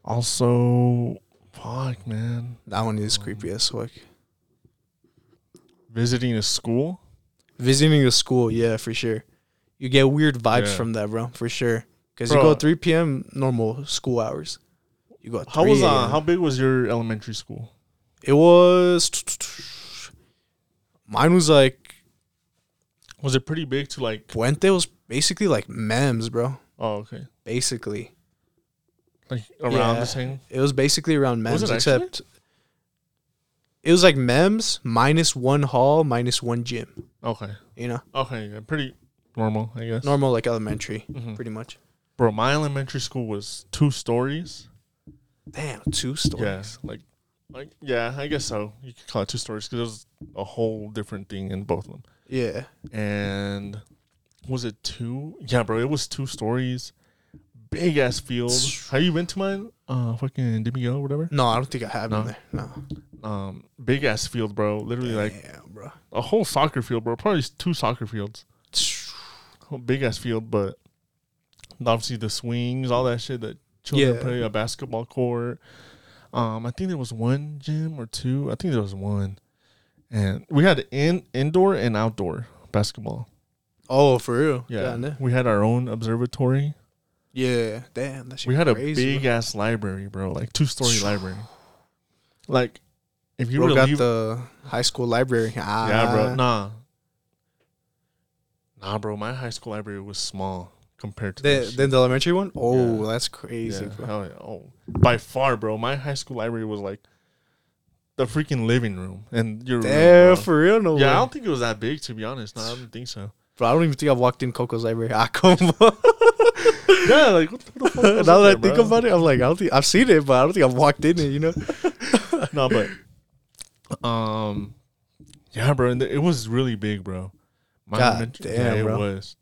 Also, fuck, man, that one is creepy as fuck. visiting a school. Visiting a school, yeah, for sure. You get weird vibes Yeah. from that, bro, for sure. Because you Bro. go 3 p.m. normal school hours. You go at How 3 was uh, a.m.. how big was your elementary school? It was. Mine was like Was it pretty big to like? Puente was basically like mems, bro. Oh, okay, Basically, like around Yeah. the same. it was basically around memes, it actually? except it was like memes minus one hall minus one gym. Okay, You know, okay, yeah, pretty normal, I guess. normal like elementary, Mhm. pretty much. Bro, my elementary school was two stories. Damn, two stories. Yeah, like, like yeah, I guess so. You could call it two stories because it was a whole different thing in both of them. Yeah. And was it two? Yeah, bro, it was two stories. Big ass field. Have you been to mine? Uh, fucking Dimio or whatever. No, I don't think I have No? in there. No. Um, big ass field, bro. Literally like Damn, bro. a whole soccer field, bro. Probably two soccer fields. Big ass field, but obviously the swings, all that shit that children Yeah. play, a basketball court. Um, I think there was one gym or two. I think there was one, and we had in indoor and outdoor basketball. Oh, for real? Yeah, Damn, we had our own observatory. Yeah. Damn, that shit We had a big bro. ass library, bro, like two story library. Like, if you Bro were got leave, the high school library. yeah, bro, Ah. nah, nah, bro. My high school library was small compared to The, then the elementary one? Oh, Yeah. that's crazy, yeah, bro. yeah. Oh, by far, bro. My high school library was like the freaking living room, and your room, Damn, bro. for real? No yeah, I don't think it was that big to be honest. No, I don't think so. Bro, I don't even think I've walked in Coco's library. I come yeah, like what the, the fuck? now that in I think bro? about it, I'm like, I don't think I've seen it, but I don't think I've walked in it. You know? no, but um, yeah, bro, and it was really big, bro. My God damn, yeah, it bro. was.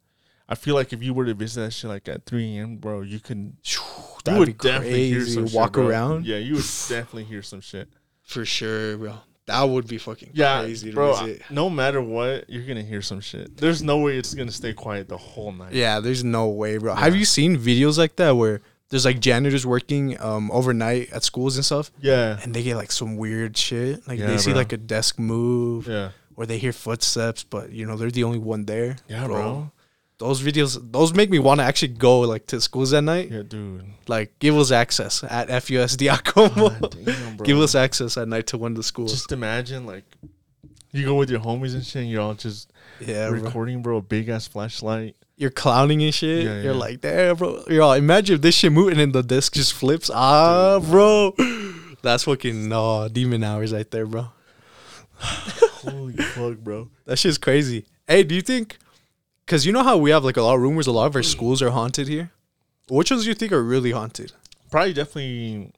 I feel like if you were to visit that shit like at 3 a.m., bro, you can you That'd would be definitely hear some shit, Walk bro. around Yeah, you would definitely hear some shit. for sure, bro. That would be fucking Yeah, crazy to bro. visit. No matter what, you're gonna hear some shit. There's no way it's gonna stay quiet the whole night. Yeah, there's no way, bro. Have you seen videos like that where there's like janitors working um overnight at schools and stuff, Yeah, and they get like some weird shit. Like Yeah, they see bro. like a desk move, yeah, or they hear footsteps, but you know they're the only one there. yeah, bro. Those videos, those make me want to actually go like to schools at night. Yeah, dude. Like, give us access at FUSD.com. God damn. Give us access at night to one of the schools. Just imagine like you go with your homies and shit. and You're all just yeah, bro. recording, bro. Big ass flashlight. You're clowning and shit. Yeah, You're like, damn, bro. Yo, imagine if this shit moving and the disc just flips. Ah, bro. That's fucking no demon hours right there, bro. Holy fuck, bro. That shit's crazy. Hey, do you think? Because you know how we have like a lot of rumors, a lot of our mm. schools are haunted here. Which ones do you think are really haunted? Probably definitely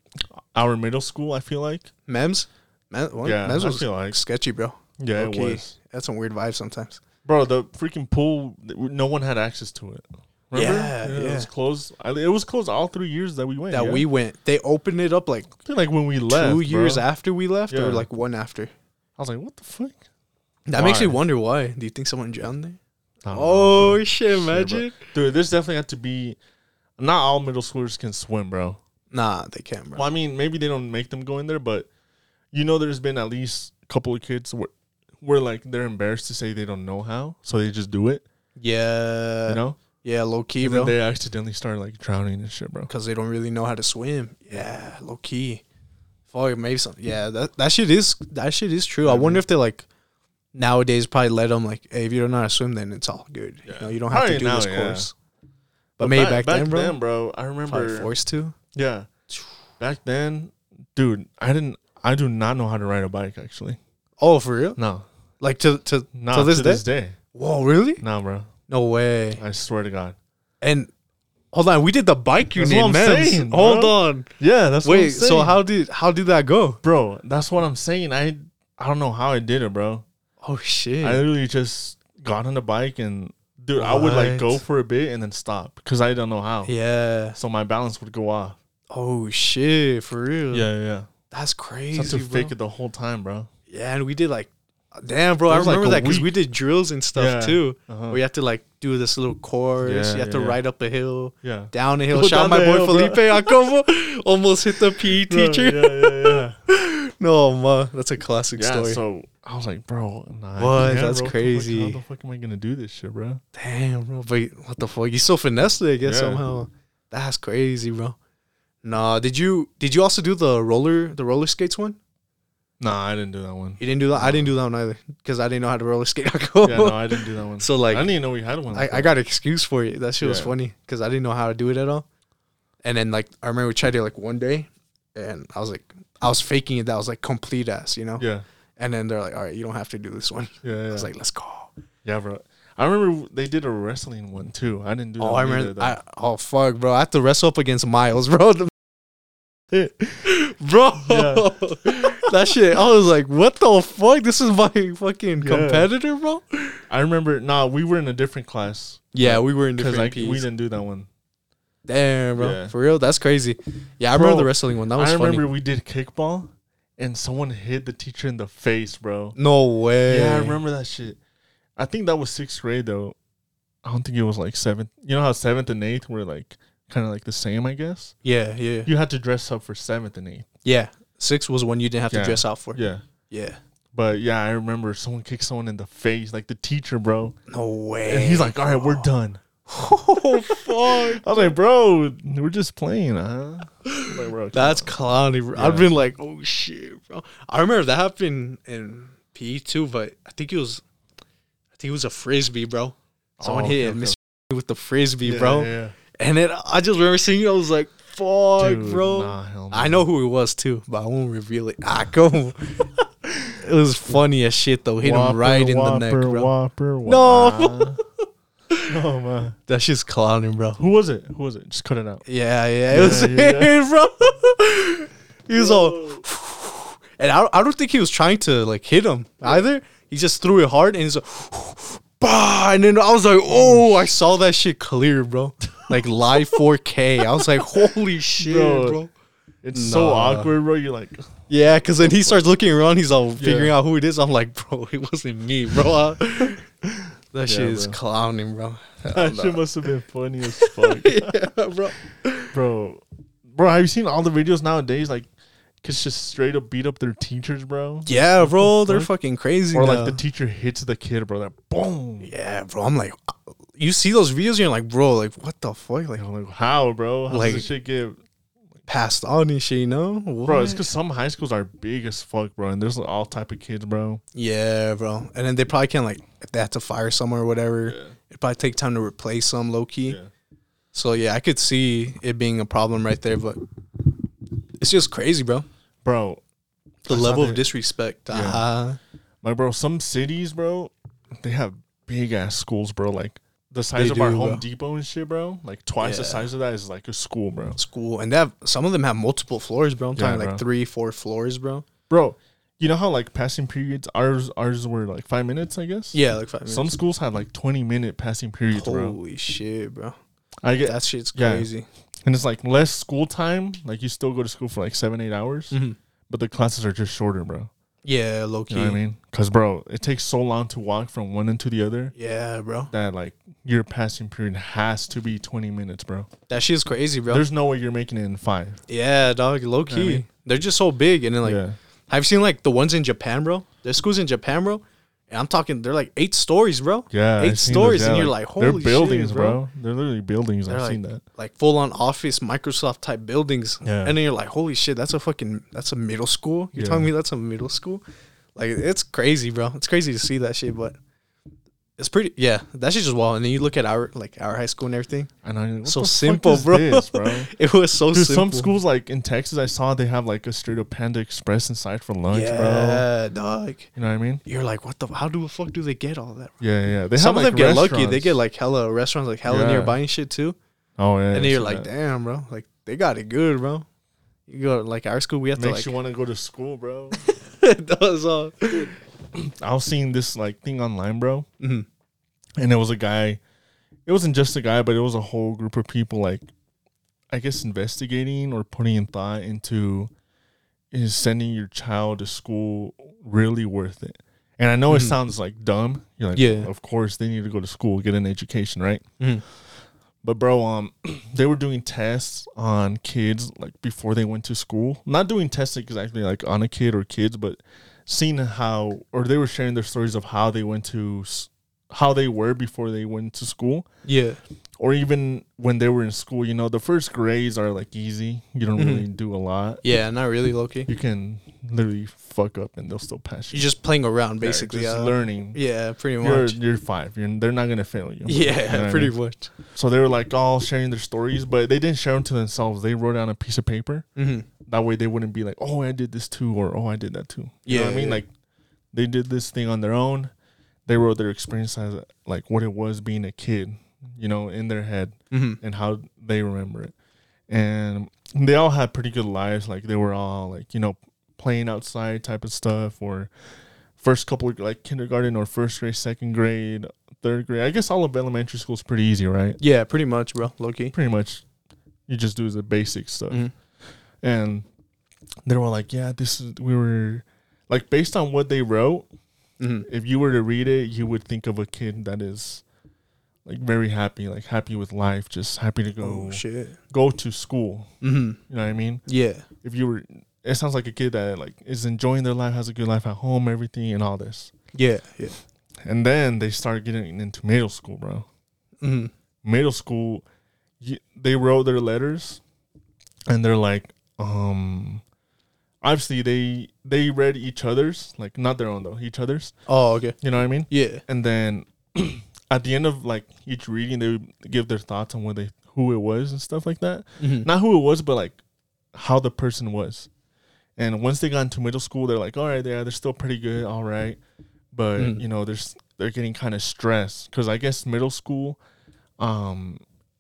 our middle school. I feel like. Mems? Mem-? Yeah, Mems I was feel like. sketchy, bro. Yeah, Okay. it was. That's some weird vibes sometimes. Bro, the freaking pool. No one had access to it. Remember? Yeah, It yeah. was closed. I, it was closed all three years that we went. That yeah? we went. They opened it up like I feel like when we left. two years bro, after we left, Yeah. or like one after. I was like, what the fuck? That makes me Why? wonder why. Do you think someone drowned there? I don't know, Oh bro. shit! bro. Dude, this definitely had to be. Not all middle schoolers can swim, bro. Nah, they can't, bro. Well, I mean, maybe they don't make them go in there, but you know, there's been at least a couple of kids where, where like they're embarrassed to say they don't know how, so they just do it. Yeah, You know, yeah, low key, and then bro. they accidentally start like drowning and shit, bro. Because they don't really know how to swim. Yeah, low key. Fuck, maybe some. Yeah, that that shit is that shit is true. I wonder if they like nowadays probably let them like, hey, if you don't know how to swim, then it's all good. You know, you don't have to do now, this yeah. course. But, maybe back, then, bro, I remember. forced to. Yeah, back then, dude, I didn't. I do not know how to ride a bike. Actually, Oh, for real? no, Like to to not to this to day? this day. Whoa, really? No, bro. No way. I swear to God. And hold on, we did the bike That's union, man. saying, Hold bro. on. Yeah, that's what I'm Wait, so how did how did that go? bro? That's what I'm saying. I I don't know how I did it, bro. Oh shit. I literally just got on the bike and dude, I would like go for a bit and then stop because I don't know how. yeah. So my balance would go off. Oh shit, for real. Yeah, yeah. That's So I crazy. had to bro. fake it the whole time, bro. Yeah, and we did like, damn, bro. I was like remember a that because we week. did drills and stuff Yeah. too. Uh-huh. Where you have to like do this little course. Yeah, you have to yeah. ride up a hill, Yeah. down a hill. Shout out my the boy hill, bro. Felipe Acomo. Almost hit the PE Bro, teacher. Yeah, yeah, yeah. No, ma, that's a classic yeah. story. So I was like, bro, nah, What? can't, That's bro. Like, crazy. how the fuck am I gonna do this shit, bro? Damn, bro. But what the fuck? You still finessed it, I guess Yeah. somehow. That's crazy, bro. Nah, did you did you also do the roller the roller skates one? Nah, I didn't do that one. You didn't do that. I didn't do that one either because I didn't know how to roller skate. Yeah, no, I didn't do that one. so like I didn't even know we had one. I, I got an excuse for it. That shit was funny because I didn't know how to do it at all. And then like I remember we tried it like one day, and I was like I was faking it. That was like complete ass, you know. yeah, And then they're like, all right, you don't have to do this one. yeah, yeah. I was like, let's go. yeah, bro. I remember they did a wrestling one too. I didn't do. Oh, that Oh, I remember. either, I, oh fuck, bro! I had to wrestle up against Miles, bro. bro, that shit. I was like, what the fuck? This is my fucking Yeah. competitor, bro. I remember. Nah, we were in a different class Yeah, we were in different like we didn't do that one. Damn, bro. Yeah. For real, that's crazy. Yeah, I Bro, remember the wrestling one. That was I funny. remember we did kickball, and someone hit the teacher in the face, bro. No way. Yeah, I remember that shit. I think that was sixth grade though. I don't think it was like seventh. You know how seventh and eighth were like kind of like the same, I guess. Yeah, yeah, You had to dress up for seventh and eighth. yeah. Six was one you didn't have Yeah. to dress out for. Yeah. Yeah. But yeah, I remember someone kicked someone in the face, like the teacher, bro. No way. And he's like, "All right, we're done." Oh fuck. I was like, "Bro, we're just playing, huh?" Like, bro, That's clowny. Bro. Yeah. I've been like, oh shit, bro. I remember that happened in PE too, but I think it was, I think it was a frisbee, bro. Someone Oh, hit okay, okay, with the frisbee, Yeah, bro. yeah. And then I just remember seeing it. I was like, "Fuck, Dude, bro." nah, no. I know who it was too, but I won't reveal it. Ah, go. it was funny as shit though. Hit him right in the neck, Whopper, bro. Whopper, No. oh man, That shit's clowning, bro. who was it? Who was it? Just cut it out. Yeah, yeah, it Yeah, was yeah. him, bro. he was all, and I, I don't think he was trying to like hit him either. He just threw it hard, and he's like, bah, and then I was like, oh, I saw that shit clear, bro. Like live 4K. I was like, holy shit, Bro. bro. It's so Nah. awkward, bro. You're like, Yeah, because then he starts looking around. He's all figuring out who it is. I'm like, bro, it wasn't me, bro. That shit is bro. clowning, bro. that shit must have been funny as fuck, yeah, bro. bro. Bro, have you seen all the videos nowadays? Like, kids just straight up beat up their teachers, bro. Yeah, bro. They're fuck? fucking crazy. Or now. like the teacher hits the kid, bro. That boom. Yeah, bro. I'm like, uh, you see those videos, and you're like, bro, like, what the fuck? Like, I'm like, how, bro? How Like- does this shit get? Passed on and shit, you know? Bro, it's because some high schools are big as fuck, bro, and there's all type of kids, bro. Yeah, bro. And then they probably can't, like, if they have to fire someone or whatever, it'd probably take time to replace some low key. Yeah. So, yeah, I could see it being a problem right there, but it's just crazy, bro. bro. The I level of disrespect. Yeah. uh Like, bro, some cities, bro, they have big ass schools, bro. Like the size They of our do, Home bro. Depot and shit, bro. Like twice the Yeah. size of that is like a school, bro. School. And they have, some of them have multiple floors, bro. I'm Yeah, talking bro. like three, four floors, bro. Bro, you know how like passing periods ours ours were like five minutes, I guess. Yeah, like five minutes. Some schools have like twenty minute passing periods, bro. Holy shit, bro. I get That shit's yeah. crazy. and it's like less school time. Like you still go to school for like seven eight hours, Mhm. but the classes are just shorter, bro. Yeah, low key. You know what I mean? Because bro, it takes so long to walk from one end to the other Yeah, bro. that like your passing period has to be twenty minutes, bro. That shit's crazy, bro. There's no way you're making it in five. yeah, dog, low key. I mean? They're just so big, and then like, yeah. have seen like the ones in Japan, bro? There's schools in Japan, bro. And I'm talking, they're like eight stories, bro. Yeah, I've eight seen stories, those, and you're like, they're holy buildings, shit, bro. bro. They're literally buildings. They're I've like, seen that. like full on office Microsoft type buildings. Yeah. And then you're like, holy shit, that's a fucking that's a middle school. You're Yeah. telling me that's a middle school? Like it's crazy, bro. It's crazy to see that shit, but it's pretty yeah, that shit's just wild. And then you look at our like our high school and everything. And I what So simple, bro. this, bro. It was so Dude, simple. some schools like in Texas, I saw they have like a straight up Panda Express inside for lunch, bro. yeah, dog. You know what I mean? You're like, what the? How do the fuck do they get all that? Yeah, yeah. They Some have, of them like, get lucky. They get like hella restaurants, like hella Yeah. nearby and shit too. oh yeah. and then you're like, that. damn, bro, like they got it good, bro. You go like our school, we have makes to you want to go to school, bro. that was all. I was seeing this like thing online, bro, Mhm. And it was a guy. It wasn't just a guy, but it was a whole group of people, like I guess investigating or putting in thought into is sending your child to school really worth it? And I know it Mhm. sounds like dumb. You're like, Yeah. of course they need to go to school, get an education, right? Mhm. But bro, um, they were doing tests on kids like before they went to school. Not doing tests exactly like on a kid or kids, but seeing how or they were sharing their stories of how they went to s- how they were before they went to school Yeah, or even when they were in school you know the first grades are like easy you don't Mhm. really do a lot yeah, not really, Loki. you can literally fuck up and they'll still pass you You're just playing around, Yeah, basically. just uh, learning Yeah, pretty you're, much. you're five you're, they're not gonna fail you You know Yeah, I pretty mean? much. so they were like all sharing their stories but they didn't share them to themselves they wrote down a piece of paper hmm that way they wouldn't be like oh i did this too or oh i did that too you know what i mean yeah. like they did this thing on their own they wrote their experience as like what it was being a kid you know in their head hmm and how they remember it. And they all had pretty good lives. Like they were all like you know playing outside type of stuff or first couple of, like kindergarten or first grade second grade third grade. I guess all of elementary school is pretty easy right? Yeah, pretty much, bro. Loki. pretty much. You just do the basic stuff. Hmm and they were like, "Yeah, this is we were like based on what they wrote. Hmm If you were to read it, you would think of a kid that is like very happy, like happy with life, just happy to go Oh shit. go to school. hmm You know what I mean? Yeah. If you were, it sounds like a kid that like is enjoying their life, has a good life at home, everything, and all this. Yeah. Yeah. And then they start getting into middle school, bro. hmm middle school, y they wrote their letters, and they're like, um, obviously they they read each other's, like not their own though, each other's. Oh, okay. You know what I mean? Yeah. And then at the end of like each reading, they would give their thoughts on what they who it was and stuff like that. Mhm. Not who it was, but like how the person was. And once they got into middle school, they're like, all right, yeah, they're still pretty good, all right, but Mhm. you know, there's they're getting kind of stressed because I guess middle school, um,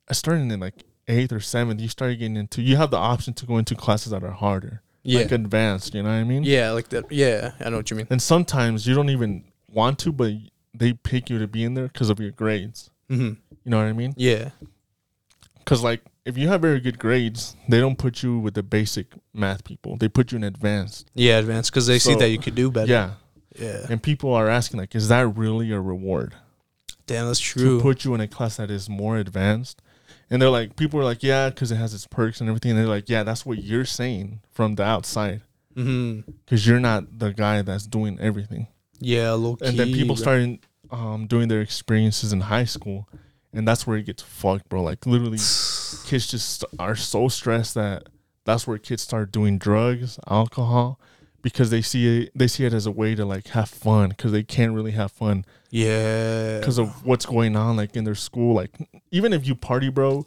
I started in like eighth or seventh. You started getting into you have the option to go into classes that are harder, Yeah. like advanced. You know what I mean? yeah, like that. Yeah, I know what you mean. And sometimes you don't even want to, but they pick you to be in there because of your grades. hmm You know what I mean? Yeah. Because like if you have very good grades, they don't put you with the basic math people. They put you in advanced. Yeah, advanced because they see that you could do better. Yeah. Yeah. And people are asking like, is that really a reward Damn, that's true. to put you in a class that is more advanced? And they're like, people are like, yeah, because it has its perks and everything. And they're like, yeah, that's what you're saying from the outside because you're not the guy that's doing everything. Yeah, low key, and then people bro. started um, doing their experiences in high school, and that's where it gets fucked, bro. Like literally, kids just are so stressed that that's where kids start doing drugs, alcohol, because they see it they see it as a way to like have fun because they can't really have fun Yeah. because of what's going on like in their school. Like even if you party, bro.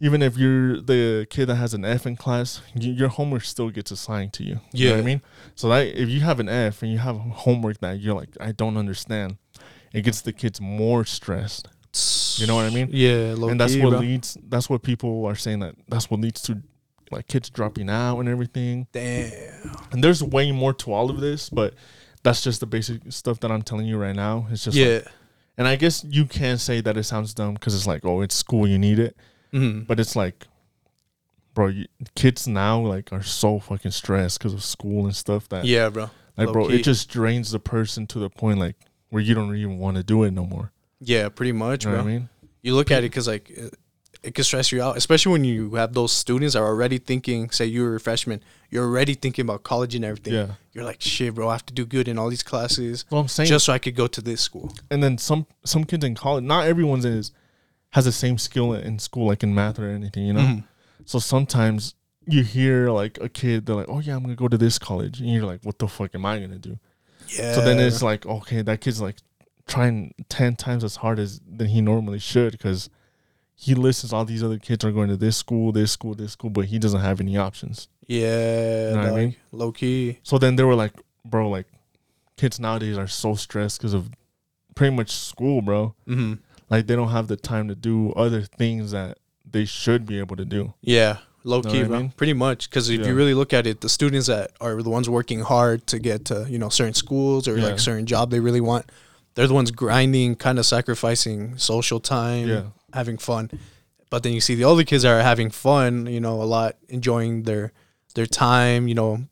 Even if you're the kid that has an F in class, your homework still gets assigned to you. You know what I mean? So that if you have an F and you have homework that you're like, I don't understand, it gets the kids more stressed. You know what I mean? Yeah, low and that's key, what bro. leads. That's what people are saying that that's what leads to like kids dropping out and everything. Damn. And there's way more to all of this, but that's just the basic stuff that I'm telling you right now. It's just like- Yeah. and I guess you can say that it sounds dumb because it's like, oh, it's school, you need it, hmm but it's like, bro, you, kids now like are so fucking stressed because of school and stuff that Yeah, bro. like, bro, low-key. it just drains the person to the point like where you don't even want to do it no more. Yeah, pretty much, You know bro. what I mean? You look at it because like it, can stress you out, especially when you have those students that are already thinking. Say you're a freshman, you're already thinking about college and everything. Yeah. You're like, shit, bro. I have to do good in all these classes Well, I'm saying just so I could go to this school. and then some some kids in college not everyone's is has the same skill in school like in math or anything you know Mhm. so sometimes you hear like a kid they're like oh yeah i'm gonna go to this college and you're like what the fuck am i gonna do Yeah. so then it's like okay that kid's like trying 10 times as hard as than he normally should because he listens all these other kids are going to this school this school this school but he doesn't have any options yeah, know what I mean? low key. so then they were like bro like kids nowadays are so stressed because of pretty much school bro hmm like they don't have the time to do other things that they should be able to do. Yeah, low Know key, what I bro. mean? Pretty much, because if Yeah. you really look at it, the students that are the ones working hard to get to you know certain schools or Yeah. like certain job they really want, they're the ones grinding, kind of sacrificing social time, Yeah. Having fun. But then you see the older kids are having fun, you know, a lot, enjoying their their time, you know,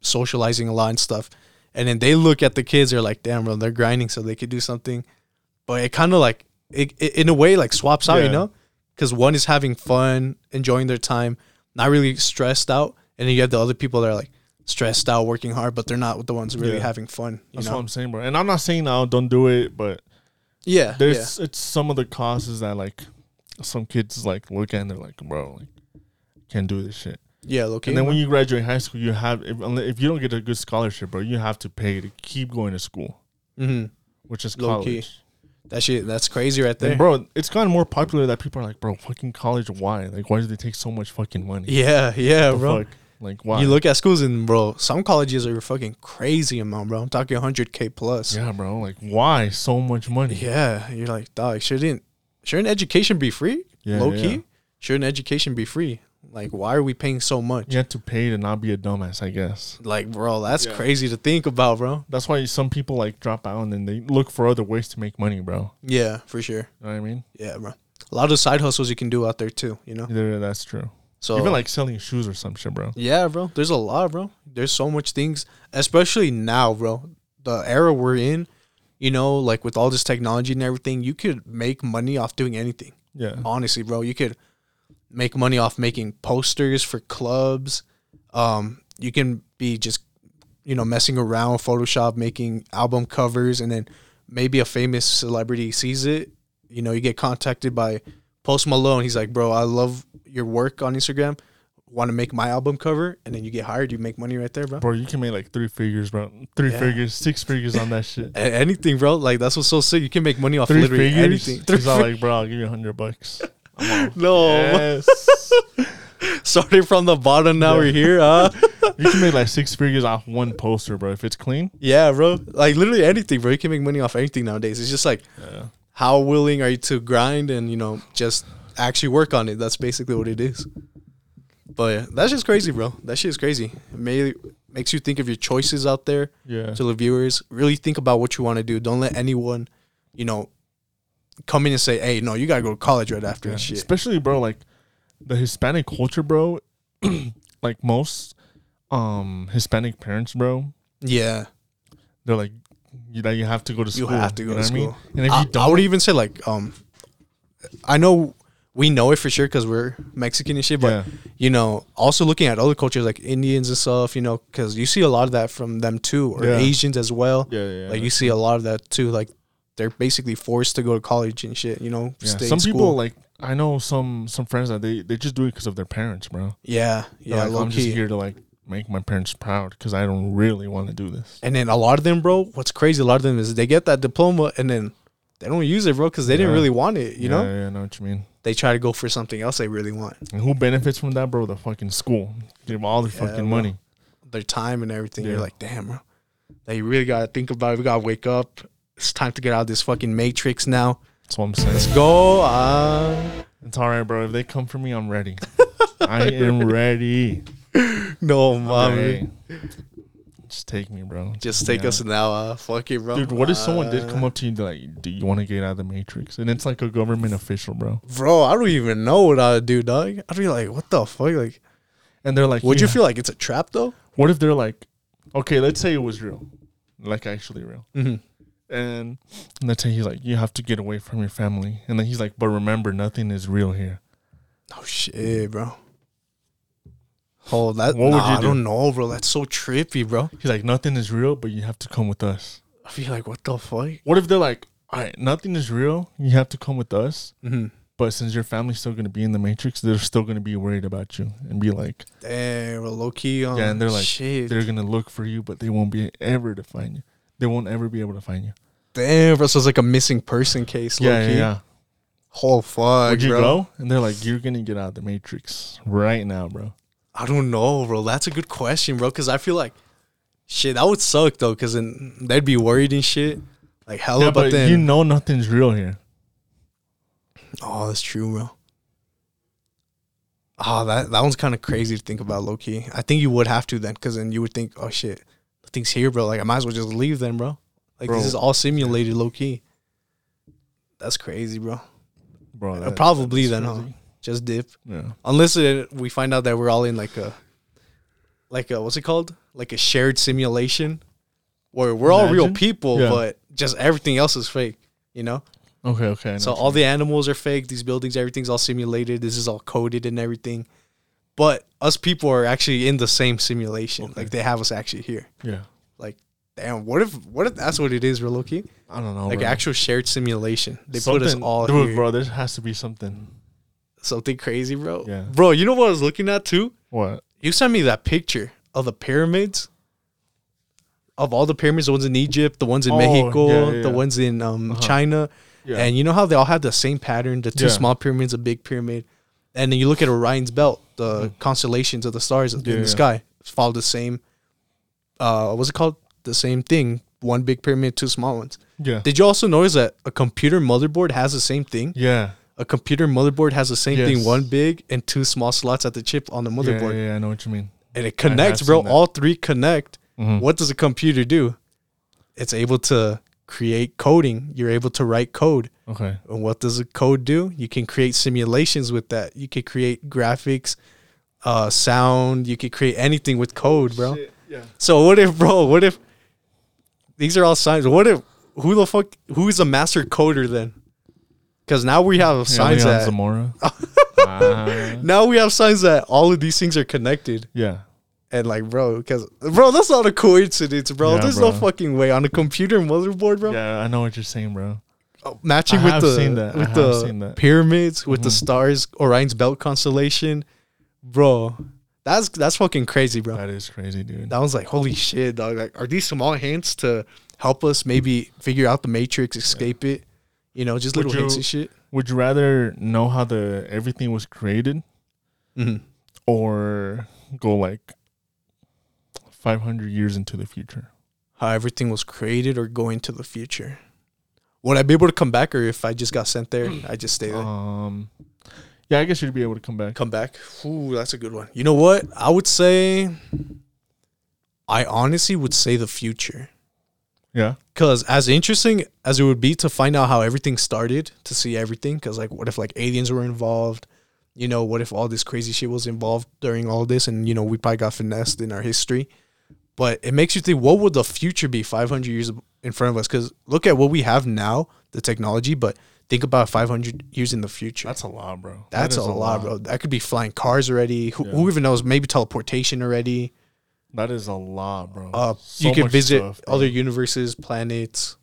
socializing a lot and stuff. And then they look at the kids, they're like, damn, bro, they're grinding so they could do something. But it kind of like, it, it, in a way, like swaps out, you know? Because one is having fun, enjoying their time, not really stressed out. And then you have the other people that are like stressed out, working hard, but they're not the ones really Yeah. having fun, you That's know? what I'm saying, bro. And I'm not saying now don't do it, but yeah. there's it's some of the causes that like some kids like look at and they're like, bro, like can't do this shit. yeah. Yeah, okay. and then when you graduate high school, you have if, if you don't get a good scholarship, bro, you have to pay to keep going to school, hmm which is Low key. college. That shit, that's crazy right there. And bro, it's gotten more popular that people are like, bro, fucking college, why? Like, why do they take so much fucking money? yeah, yeah, bro. fuck? Like, why? You look at schools and bro, some colleges are fucking crazy amount, bro. I'm talking 100k plus. yeah, bro. Like, why so much money? Yeah, you're like, dog, shouldn't shouldn't education be free? Yeah, Low yeah. key, shouldn't education be free? Like, why are we paying so much? You have to pay to not be a dumbass, I guess. Like, bro, that's Yeah. crazy to think about, bro. That's why some people like drop out and then they look for other ways to make money, bro. Yeah, for sure. You know what I mean? Yeah, bro. A lot of side hustles you can do out there too. You know, Yeah, that's true. So Even like selling shoes or some shit, bro. yeah, bro. There's a lot, bro. There's so much things, especially now, bro. The era we're in, you know, like with all this technology and everything, you could make money off doing anything. Yeah. honestly, bro. You could make money off making posters for clubs. Um, you can be just, you know, messing around Photoshop, making album covers, and then maybe a famous celebrity sees it. You know, you get contacted by Post Malone. He's like, bro, I love your work on Instagram. want to make my album cover, and then you get hired, you make money right there, bro. Bro, you can make like three figures, bro. Three Yeah. figures, six figures on that shit. A- anything, bro. Like that's what's so sick. You can make money off Three literally figures. anything. Three He's all like, bro, I'll give you a hundred bucks. No, yes. starting from the bottom, now we're here, huh? you can make like six figures off one poster, bro. If it's clean. yeah, bro. Like literally anything, bro. You can make money off anything nowadays. It's just like Yeah. How willing are you to grind and you know just actually work on it. That's basically what it is. But yeah, that's just crazy, bro. That shit is crazy. It may, makes you think of your choices out there. Yeah. to the viewers. Really think about what you want to do. Don't let anyone, you know, come in and say, "Hey, no, you gotta go to college right after Yeah. shit." Especially, bro, like the Hispanic culture, bro. like most um Hispanic parents, bro, Yeah, they're like, you that you have to go to school. you have to go you to know what I mean? school. And if I, you don't, I would even say like, um, I know we know it for sure because we're Mexican and shit, but yeah, you know, also looking at other cultures like Indians and stuff, you know, because you see a lot of that from them too, or Yeah. Asians as well. yeah, yeah. like you see a lot of that too. Like they're basically forced to go to college and shit. You know, yeah. Some people like I know some some friends that they they just do it because of their parents, bro. yeah, yeah, like, I'm just key. here to like make my parents proud because I don't really want to do this. And then a lot of them, bro, what's crazy, a lot of them is they get that diploma and then they don't use it, bro, because they didn't really want it. You yeah, know, yeah, I know what you mean. they try to go for something else they really want, And who benefits from that, bro? The fucking school. Give them all their Yeah, fucking bro. money. their time and everything. You're like, damn, bro, that you really gotta think about. it. We gotta wake up. It's time to get out of this fucking matrix now. That's what I'm saying. Let's go. Uh, It's all right, bro. If they come for me, I'm ready. I am ready. no, I'm mom. Just take me, bro. Just take Yeah. us now. Uh, fuck it, bro. Dude, what if someone did Uh, come up to you and be like, "Do you want to get out of the Matrix?" And it's like a government official, bro. bro? I don't even know what I'd do, dog. I'd be like, what the fuck? Like, And they're like, would you feel like it's a trap though? What if they're like, "Okay, let's say it was real, like actually real." Mm-hmm. And let's say he's like, "You have to get away from your family," and then he's like, "But remember, nothing is real here." Oh shit, bro. Oh, that. What would nah, you I do? don't know, bro. That's so trippy, bro. He's like, "Nothing is real, but you have to come with us." I feel like, what the fuck? What if they're like, "All right, nothing is real. You have to come with us." Mm-hmm. But since your family's still gonna be in the matrix, they're still gonna be worried about you and be like, Damn, bro, low key. Um, yeah, and they're like, shit. they're gonna look for you, but they won't be ever to find you. They won't ever be able to find you. Damn, bro. So it's like a missing person case, yeah, yeah, yeah. Oh fuck, Would you bro. go? And they're like, you're gonna get out of the matrix right now, bro. I don't know, bro. That's a good question, bro. Because I feel like, shit, that would suck though. Because then they'd be worried and shit. Like hella, yeah, but, but then you know nothing's real here. Oh, that's true, bro. Oh, that that one's kind of crazy to think about, low key. I think you would have to then, because then you would think, oh shit, nothing's here, bro. Like I might as well just leave then, bro. Like Bro. this is all simulated, low key. That's crazy, bro. Bro, Uh, that- probably then, huh? Just dip, Yeah. unless it, we find out that we're all in like a, like a what's it called? Like a shared simulation, where we're all real people, Yeah. but just everything else is fake. You know? Okay, okay. I So all the animals are fake. These buildings, everything's all simulated. This is all coded and everything. But us people are actually in the same simulation. Okay. Like they have us actually here. yeah. Like, damn, what if what if that's what it is, real key? I don't know. Like bro. actual shared simulation. They put us all dude, here. bro. There has to be something. Something crazy, bro. Yeah. Bro, you know what I was looking at too? What? You sent me that picture of the pyramids. Of all the pyramids, the ones in Egypt, the ones in Oh, Mexico, yeah, yeah, the ones in um, Uh-huh. China. Yeah. And you know how they all have the same pattern, the two small pyramids, a big pyramid. And then you look at Orion's belt, the constellations of the stars Mm. In the sky follow the same uh what's it called? The same thing. One big pyramid, two small ones. yeah. Did you also notice that a computer motherboard has the same thing? yeah. A computer motherboard has the same thing, one big and two small slots at the chip on the motherboard. yeah, yeah, I know what you mean. And it connects, bro. All three connect. Mhm. What does a computer do? It's able to create coding. You're able to write code. Okay. And what does a code do? You can create simulations with that. You can create graphics, uh, sound. You can create anything with code, bro. Yeah. So what if, bro? What if these are all signs? What if who the fuck? Who is a master coder then? Because now we have signs that Zamora. Ah, now we have signs that all of these things are connected. yeah. And like, bro, because bro, that's not a coincidence, bro. Yeah, There's no fucking way on a computer motherboard, bro. Yeah, I know what you're saying, bro. Oh, matching I with have the seen that. I with have the seen that. pyramids, with the Mhm. stars, Orion's belt constellation, bro. That's that's fucking crazy, bro. That is crazy, dude. That was like, holy shit, dog. Like, are these small hints to help us maybe figure out the matrix, escape it? You know, just Would little hints and shit. Would you rather know how the everything was created hmm or go like 500 years into the future? How everything was created or go into the future. Would I be able to come back, or if I just got sent there, I just stay there? Um, yeah, I guess you'd be able to come back. come back. Ooh, that's a good one. You know what? I would say. I honestly would say the future. Yeah, Because as interesting as it would be to find out how everything started, to see everything, because like, what if like aliens were involved? You know, what if all this crazy shit was involved during all this, and you know, we probably got finessed in our history. But it makes you think, what would the future be 500 years in front of us? Because look at what we have now, the technology, but think about 500 years in the future. that's a lot, bro. That's That a is lot, bro. That could be flying cars already. Who, who even knows? Maybe teleportation already. That is a lot, bro. Uh, So you can visit stuff, other universes, planets.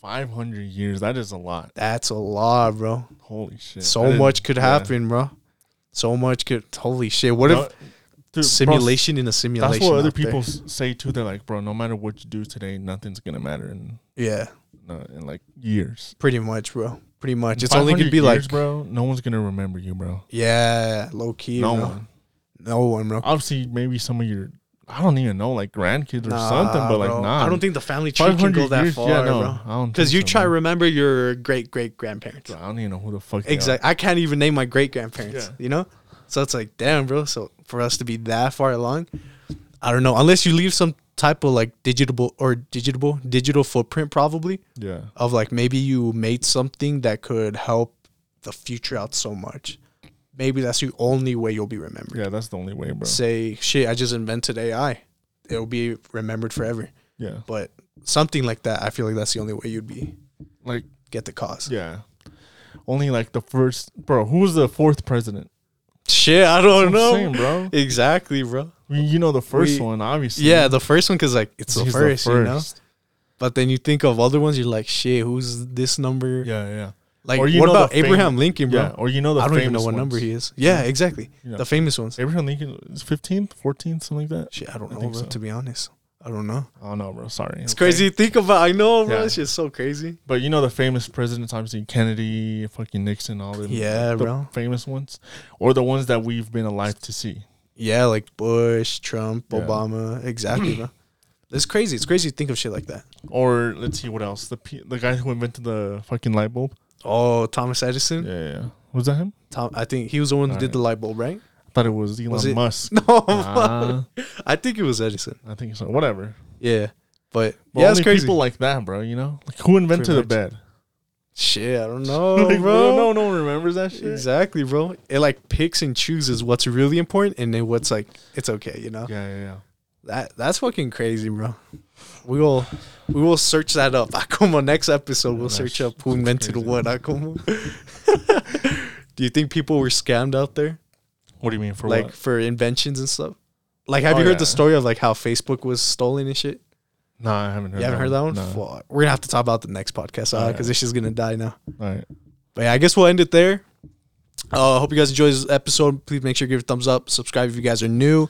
500 years. That is a lot. That's a lot, bro. Holy shit. so That is- much could yeah. happen, bro. So much could. Holy shit! What if dude, bro, simulation in a simulation? That's what other there? people s- say too. They're like, bro, no matter what you do today, nothing's gonna matter in Yeah, uh, in like years. pretty much, bro. Pretty much. It's only gonna 500 be like, bro. No one's gonna remember you, bro. yeah, low key. no bro. one. No one, bro. Obviously, maybe some of your, I don't even know, like grandkids or Nah, something. But like, bro. nah. I don't think the family tree can go that years, far, yeah, no, bro. I don't Because you so, try to remember your great great grandparents. I don't even know who the fuck. Exactly. I can't even name my great grandparents. Yeah. You know, so it's like, damn, bro. So for us to be that far along, I don't know. Unless you leave some type of like digital or digital digital footprint, probably Yeah. of like maybe you made something that could help the future out so much. Maybe that's the only way you'll be remembered. Yeah, that's the only way, bro. Say, shit, I just invented AI. It'll be remembered forever. Yeah. But something like that, I feel like that's the only way you'd be Like, get the cause. yeah. Only like the first, bro. Who was the fourth president? Shit, I don't know. Saying, bro. Exactly, bro. I mean, you know the first We- one, obviously. Yeah, the first one because like it's the He's first, you know. But then you think of other ones, you're like, shit, who's this number? Yeah, yeah, Like, Or you what know about Abraham fam- Lincoln, bro? yeah. Or you know the I don't even know what number he is. Yeah, exactly. The famous ones. Abraham Lincoln is fifteenth, fourteenth, something like that. Shit, I don't I know, bro. so. To be honest, I don't know. I don't know, bro. Sorry. It's okay? crazy to think about. I know, bro. Yeah. It's just so crazy. But you know the famous presidents, obviously Kennedy, fucking Nixon, all them. Yeah, the bro. Famous ones, or the ones that we've been alive to see. Yeah, like Bush, Trump, Yeah. Obama. Exactly, bro. It's crazy. It's crazy to think of shit like that. Or let's see what else. The the guy who invented the fucking light bulb. Oh, Thomas Edison. Yeah, yeah. Was that him? Tom, I think he was the one who did Alright. the light bulb, right? I thought it was Elon Was it? Musk. No, Ah, I think it was Edison. I think so. Whatever. Yeah, but But yeah, it's crazy. people like that, bro. You know, like who invented Pretty the bed? shit, I don't know, Like, bro. no, no one remembers that shit. Exactly, bro. It like picks and chooses what's really important and then what's like it's okay, you know. Yeah, yeah, yeah. That that's fucking crazy, bro. We will we will search that up. Akuma next episode we'll search up who invented crazy. what Akuma. Do you think people were scammed out there? What do you mean for like what? for inventions and stuff? Like have Oh, you heard yeah. the story of like how Facebook was stolen and shit? No, I haven't heard. you haven't heard that one? No. We're gonna have to talk about the next podcast because this is gonna die now. All right. But yeah, I guess we'll end it there. Uh, hope you guys enjoyed this episode. Please make sure to give it a thumbs up. Subscribe if you guys are new.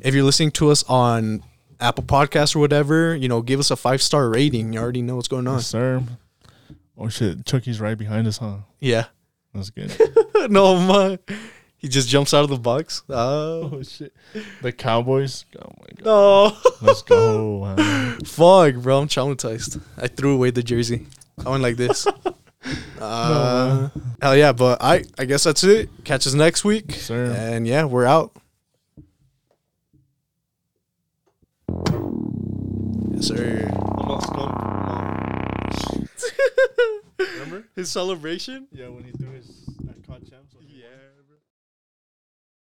If you're listening to us on Apple Podcasts or whatever, you know, give us a five star rating. You already know what's going on. Yes, sir. Oh shit, Chucky's right behind us, huh? Yeah. That's good. no man. He just jumps out of the box. Oh oh shit, the Cowboys. Oh my god, no. let's go. man. Fuck, bro. I'm traumatized. I threw away the jersey. I went like this. Uh, hell yeah, but I I guess that's it. Catch us next week. Sir. And yeah, we're out. Yes, sir. Remember? His celebration? Yeah, when he threw his.